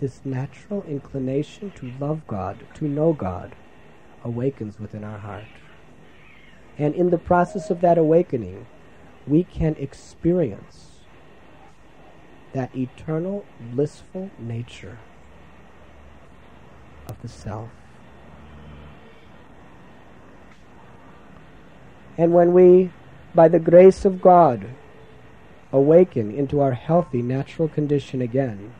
S2: this natural inclination to love God, to know God, awakens within our heart. And in the process of that awakening, we can experience that eternal, blissful nature of the self. And when we, by the grace of God, awaken into our healthy natural condition again,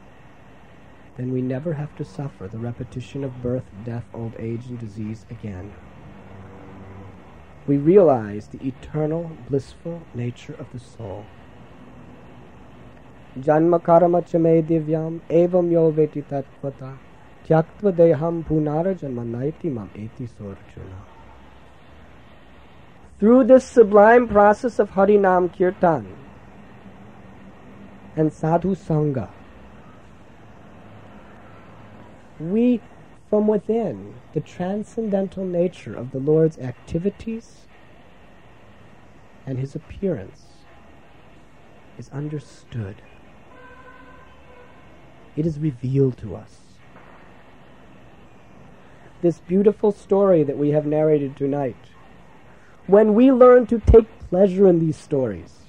S2: then we never have to suffer the repetition of birth, death, old age, and disease again. We realize the eternal, blissful nature of the soul. Through this sublime process of Harinam Kirtan and Sadhu Sangha, we, from within, the transcendental nature of the Lord's activities and his appearance is understood. It is revealed to us. This beautiful story that we have narrated tonight, when we learn to take pleasure in these stories,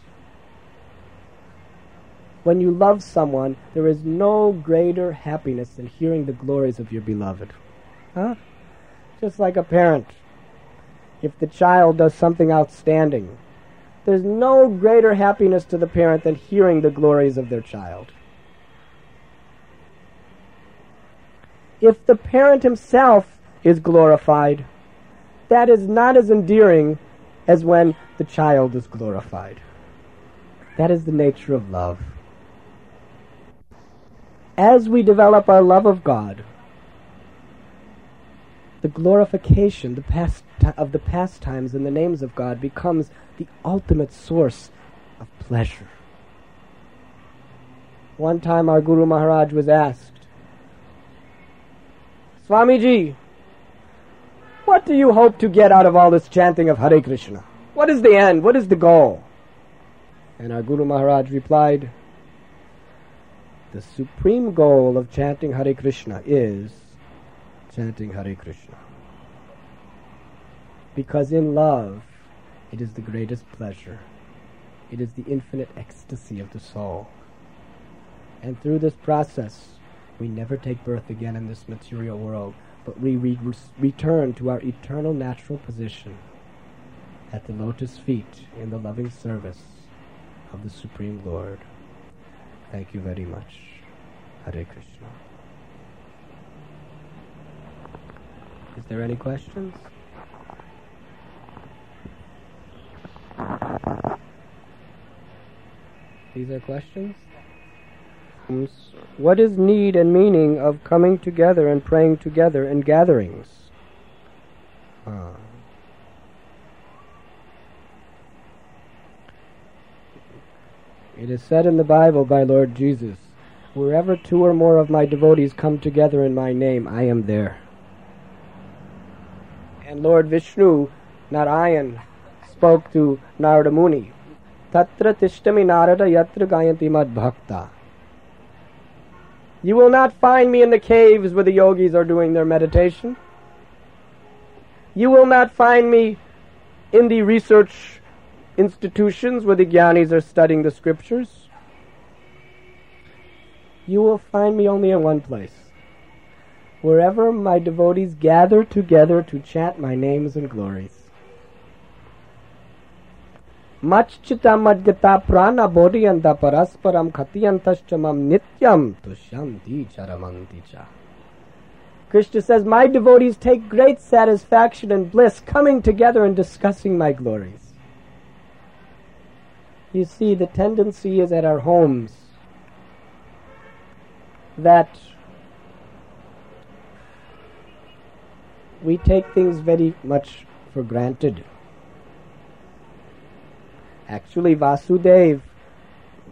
S2: when you love someone, there is no greater happiness than hearing the glories of your beloved. Huh? Just like a parent. If the child does something outstanding, there's no greater happiness to the parent than hearing the glories of their child. If the parent himself is glorified, that is not as endearing as when the child is glorified. That is the nature of love as we develop our love of God, the glorification the past of the pastimes and the names of God becomes the ultimate source of pleasure. One time our Guru Maharaj was asked, Swamiji, what do you hope to get out of all this chanting of Hare Krishna? What is the end? What is the goal? And our Guru Maharaj replied, the supreme goal of chanting Hare Krishna is chanting Hare Krishna. Because in love, it is the greatest pleasure. It is the infinite ecstasy of the soul. And through this process, we never take birth again in this material world, but we re- return to our eternal natural position at the lotus feet in the loving service of the Supreme Lord. Thank you very much. Hare Krishna. Is there any questions? These are questions? What is need and meaning of coming together and praying together in gatherings? Ah. It is said in the Bible by Lord Jesus, Wherever two or more of my devotees come together in my name, I am there. And Lord Vishnu, Narayan, spoke to Narada Muni, Tatra tishtami Narada yatra gayanti mad bhakta. You will not find me in the caves where the yogis are doing their meditation. You will not find me in the research institutions where the Gyanis are studying the scriptures. You will find me only in one place. Wherever my devotees gather together to chant my names and glories. Madgata prana bodhiyanta parasparam khatiyantaschamam nityam tushanti charamanti cha. Krishna says, My devotees take great satisfaction and bliss coming together and discussing my glories. You see, the tendency is at our homes that we take things very much for granted. Actually, Vasudev,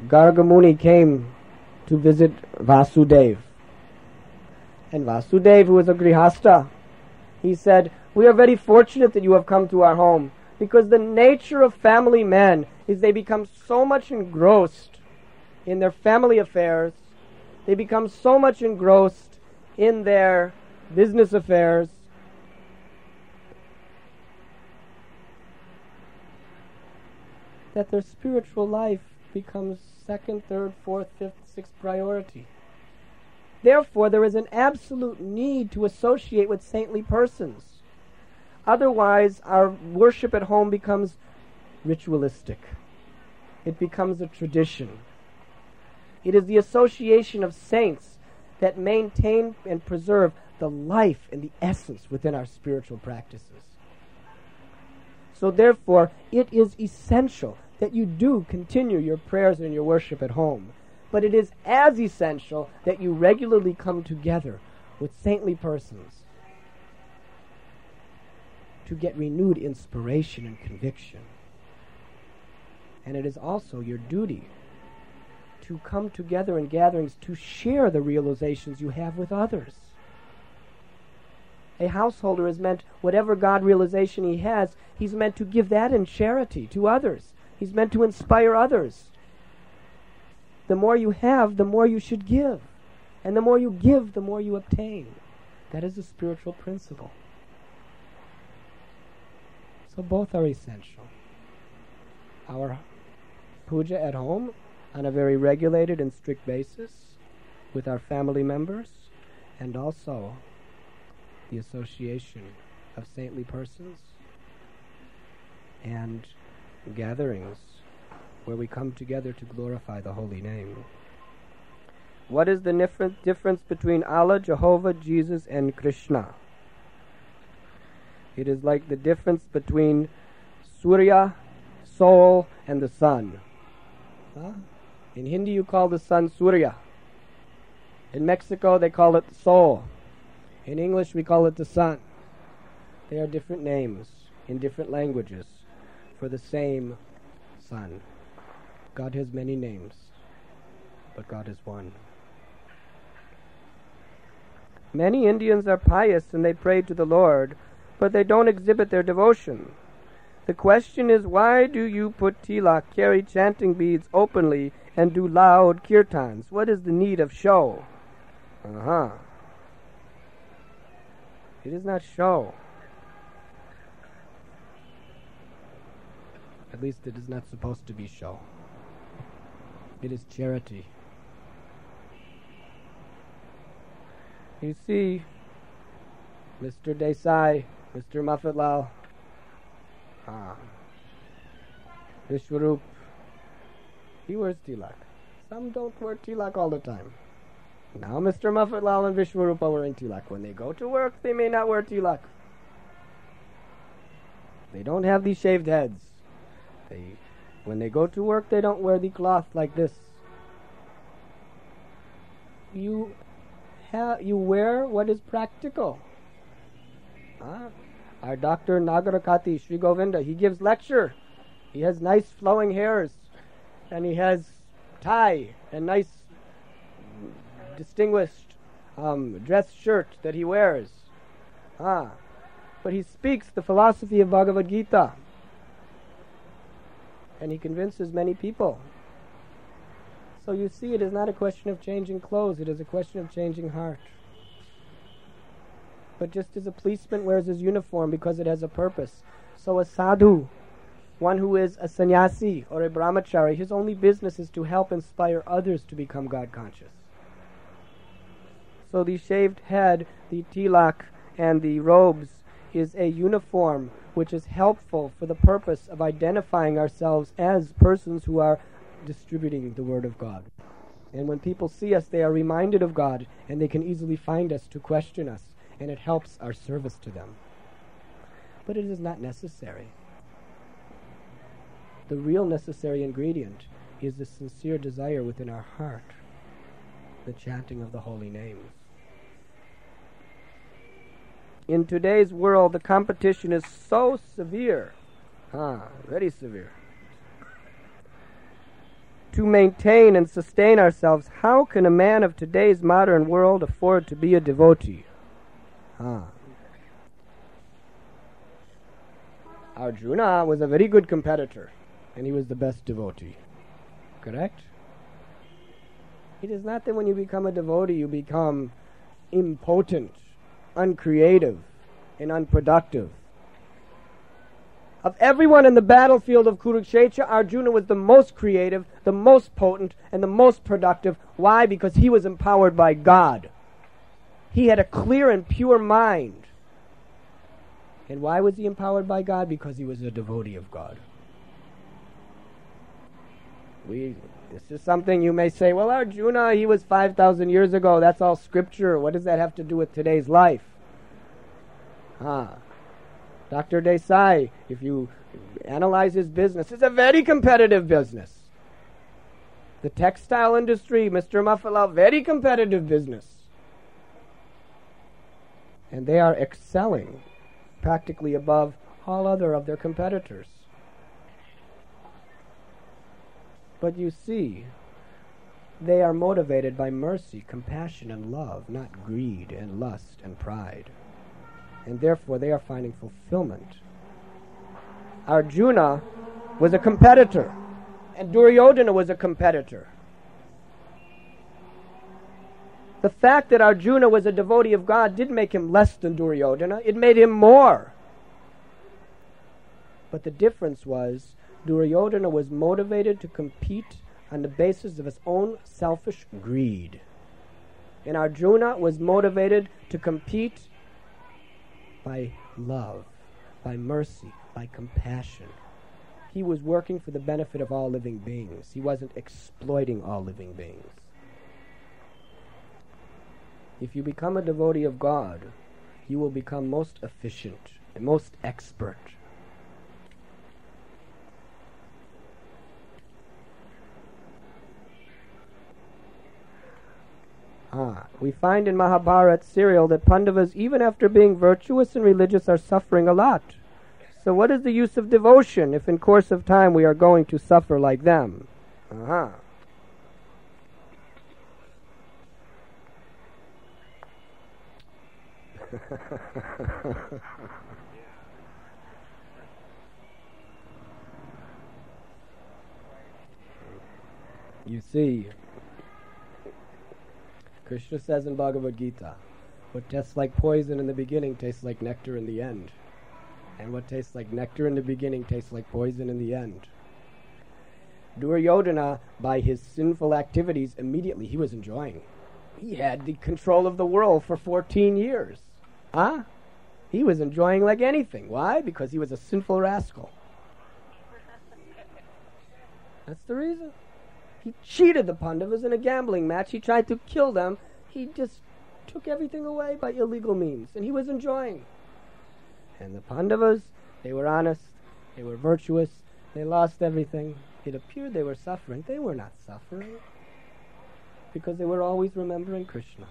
S2: Gargamuni came to visit Vasudev. And Vasudev, who was a Grihastha, he said, We are very fortunate that you have come to our home because the nature of family men is they become so much engrossed in their family affairs, they become so much engrossed in their business affairs. That their spiritual life becomes second, third, fourth, fifth, sixth priority. Therefore, there is an absolute need to associate with saintly persons. Otherwise, our worship at home becomes ritualistic. It becomes a tradition. It is the association of saints that maintain and preserve the life and the essence within our spiritual practices. So, therefore, it is essential that you do continue your prayers and your worship at home. But it is as essential that you regularly come together with saintly persons to get renewed inspiration and conviction. And it is also your duty to come together in gatherings to share the realizations you have with others. A householder is meant, whatever God realization he has, he's meant to give that in charity to others. He's meant to inspire others. The more you have, the more you should give. And the more you give, the more you obtain. That is a spiritual principle. So both are essential. Our puja at home on a very regulated and strict basis with our family members and also the association of saintly persons and gatherings where we come together to glorify the holy name. What is the difference between Allah, Jehovah, Jesus, and Krishna? It is like the difference between Surya, soul, and the sun. Huh? In Hindi, you call the sun Surya. In Mexico, they call it sol. In English, we call it the sun. They are different names in different languages for the same sun. God has many names, but God is one. Many Indians are pious and they pray to the Lord, but they don't exhibit their devotion. The question is why do you put tilak, carry chanting beads openly, and do loud kirtans? What is the need of show? Uh huh. It is not show. At least it is not supposed to be show. It is charity. You see, Mr. Desai, Mr. Mafatlal, ah, Vishwarup, he wears tilak. Some don't wear tilak all the time. Now Mr. Mafatlal and Vishwarup are wearing tilak. When they go to work, they may not wear tilak. They don't have these shaved heads. They, when they go to work, they don't wear the cloth like this. You, ha- you wear what is practical. Huh? Our Dr. Nagarakati, Sri Govinda, he gives lecture. He has nice flowing hairs, and he has tie and nice, distinguished um, dress shirt that he wears. Ah, but he speaks the philosophy of Bhagavad Gita and he convinces many people. So you see, it is not a question of changing clothes, it is a question of changing heart. But just as a policeman wears his uniform because it has a purpose, so a sadhu, one who is a sannyasi or a brahmachari, his only business is to help inspire others to become God conscious. So the shaved head, the tilak, and the robes is a uniform which is helpful for the purpose of identifying ourselves as persons who are distributing the Word of God. And when people see us, they are reminded of God, and they can easily find us to question us, and it helps our service to them. But it is not necessary. the real necessary ingredient is the sincere desire within our heart, the chanting of the holy names. In today's world, the competition is so severe. Ah, very severe. To maintain and sustain ourselves, how can a man of today's modern world afford to be a devotee? Ah. Arjuna was a very good competitor, and he was the best devotee. Correct? It is not that when you become a devotee you become impotent, uncreative, and unproductive. Of everyone in the battlefield of Kurukshetra, Arjuna was the most creative, the most potent, and the most productive. Why? Because he was empowered by God. He had a clear and pure mind. And why was he empowered by God? Because he was a devotee of God. We, this is something you may say, well, Arjuna, he was 5,000 years ago. That's all scripture. What does that have to do with today's life? Ah. Dr. Desai, if you analyze his business, it's a very competitive business. The textile industry, Mr. Mafatlal, very competitive business. And they are excelling practically above all other of their competitors. But you see, they are motivated by mercy, compassion, and love, not greed and lust and pride. And therefore they are finding fulfillment. Arjuna was a competitor, and Duryodhana was a competitor. The fact that Arjuna was a devotee of God didn't make him less than Duryodhana, it made him more. But the difference was Duryodhana was motivated to compete on the basis of his own selfish greed. And Arjuna was motivated to compete by love, by mercy, by compassion. He was working for the benefit of all living beings. He wasn't exploiting all living beings. If you become a devotee of God, you will become most efficient and most expert. Ah, we find in Mahabharat serial that Pandavas, even after being virtuous and religious, are suffering a lot. So, what is the use of devotion if in course of time we are going to suffer like them? Uh-huh. you see, Krishna says in Bhagavad Gita, what tastes like poison in the beginning tastes like nectar in the end. And what tastes like nectar in the beginning tastes like poison in the end. Duryodhana, by his sinful activities, immediately he was enjoying. He had the control of the world for 14 years. Huh? He was enjoying like anything. Why? Because he was a sinful rascal. That's the reason. He cheated the Pandavas in a gambling match. He tried to kill them. He just took everything away by illegal means, and he was enjoying. And the Pandavas, they were honest, they were virtuous, they lost everything. It appeared they were suffering. They were not suffering because they were always remembering Krishna.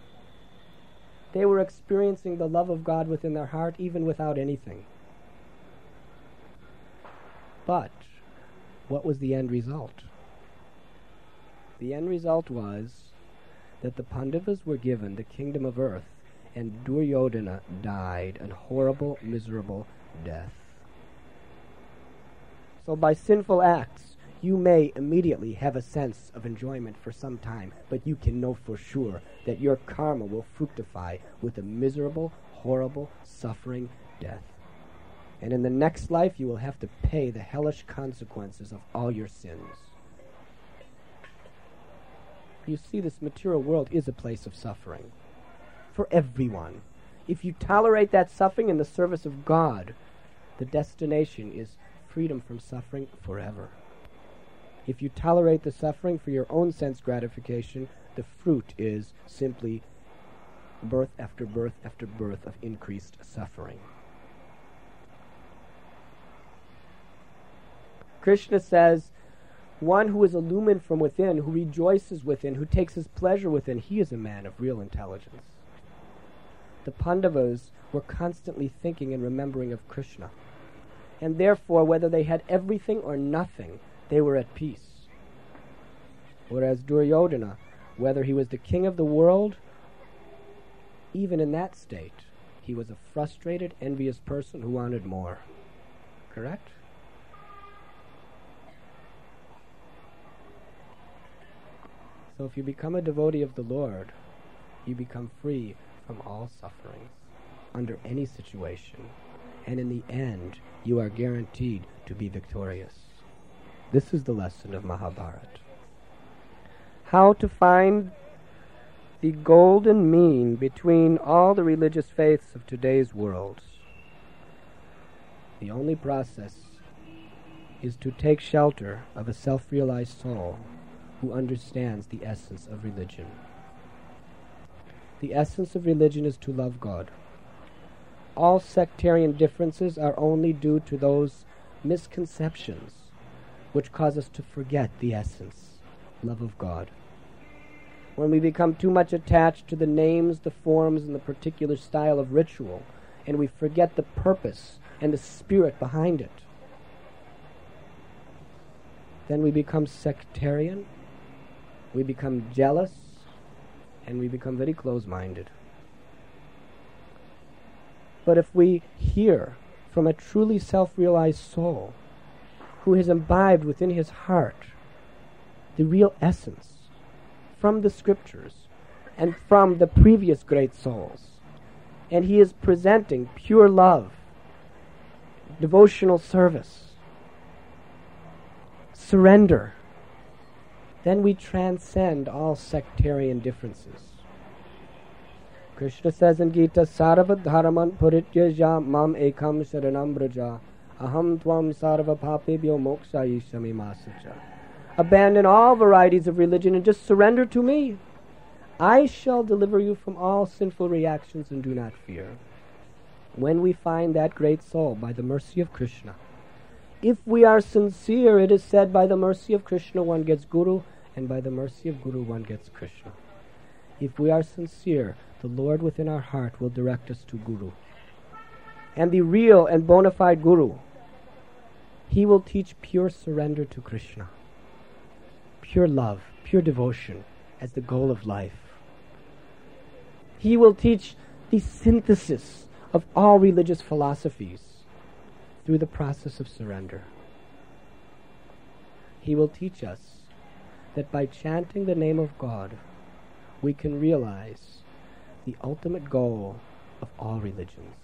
S2: They were experiencing the love of God within their heart even without anything. But what was the end result? The end result was that the Pandavas were given the kingdom of earth and Duryodhana died a horrible, miserable death. So by sinful acts, you may immediately have a sense of enjoyment for some time, but you can know for sure that your karma will fructify with a miserable, horrible, suffering death. And in the next life, you will have to pay the hellish consequences of all your sins. You see, this material world is a place of suffering for everyone. If you tolerate that suffering in the service of God, the destination is freedom from suffering forever. If you tolerate the suffering for your own sense gratification, the fruit is simply birth after birth after birth of increased suffering. Krishna says, one who is illumined from within, who rejoices within, who takes his pleasure within, he is a man of real intelligence. The Pandavas were constantly thinking and remembering of Krishna. And therefore, whether they had everything or nothing, they were at peace. Whereas Duryodhana, whether he was the king of the world, even in that state, he was a frustrated, envious person who wanted more. Correct? So if you become a devotee of the Lord, you become free from all sufferings under any situation. And in the end, you are guaranteed to be victorious. This is the lesson of Mahabharata. How to find the golden mean between all the religious faiths of today's world. The only process is to take shelter of a self realized soul who understands the essence of religion. The essence of religion is to love God. All sectarian differences are only due to those misconceptions which cause us to forget the essence, love of God. When we become too much attached to the names, the forms, and the particular style of ritual, and we forget the purpose and the spirit behind it, then we become sectarian we become jealous, and we become very close minded. But if we hear from a truly self realized soul who has imbibed within his heart the real essence from the scriptures and from the previous great souls, and he is presenting pure love, devotional service, surrender, then we transcend all sectarian differences. Krishna says in Gita, Sarva Dharman Parityajya Mam Ekam Sharanam Braja Aham Tvam Sarva Papebhyo Mokshayishyami Masacha. Abandon all varieties of religion and just surrender to me. I shall deliver you from all sinful reactions and do not fear. When we find that great soul by the mercy of Krishna, if we are sincere, it is said by the mercy of Krishna one gets Guru and by the mercy of Guru one gets Krishna. If we are sincere, the Lord within our heart will direct us to Guru. And the real and bona fide Guru, he will teach pure surrender to Krishna, pure love, pure devotion as the goal of life. He will teach the synthesis of all religious philosophies through the process of surrender. He will teach us that by chanting the name of God, we can realize the ultimate goal of all religions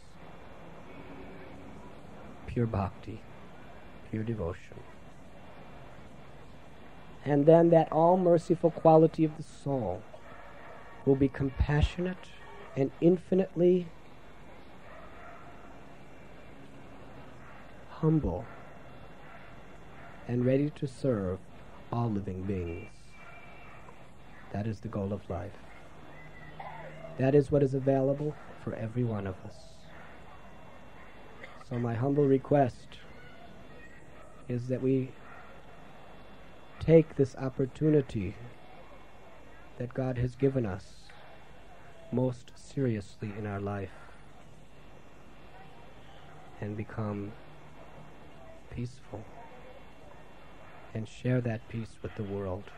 S2: pure bhakti, pure devotion. And then that all merciful quality of the soul will be compassionate and infinitely humble and ready to serve all living beings. That is the goal of life. That is what is available for every one of us. So, my humble request is that we take this opportunity that God has given us most seriously in our life and become peaceful and share that peace with the world.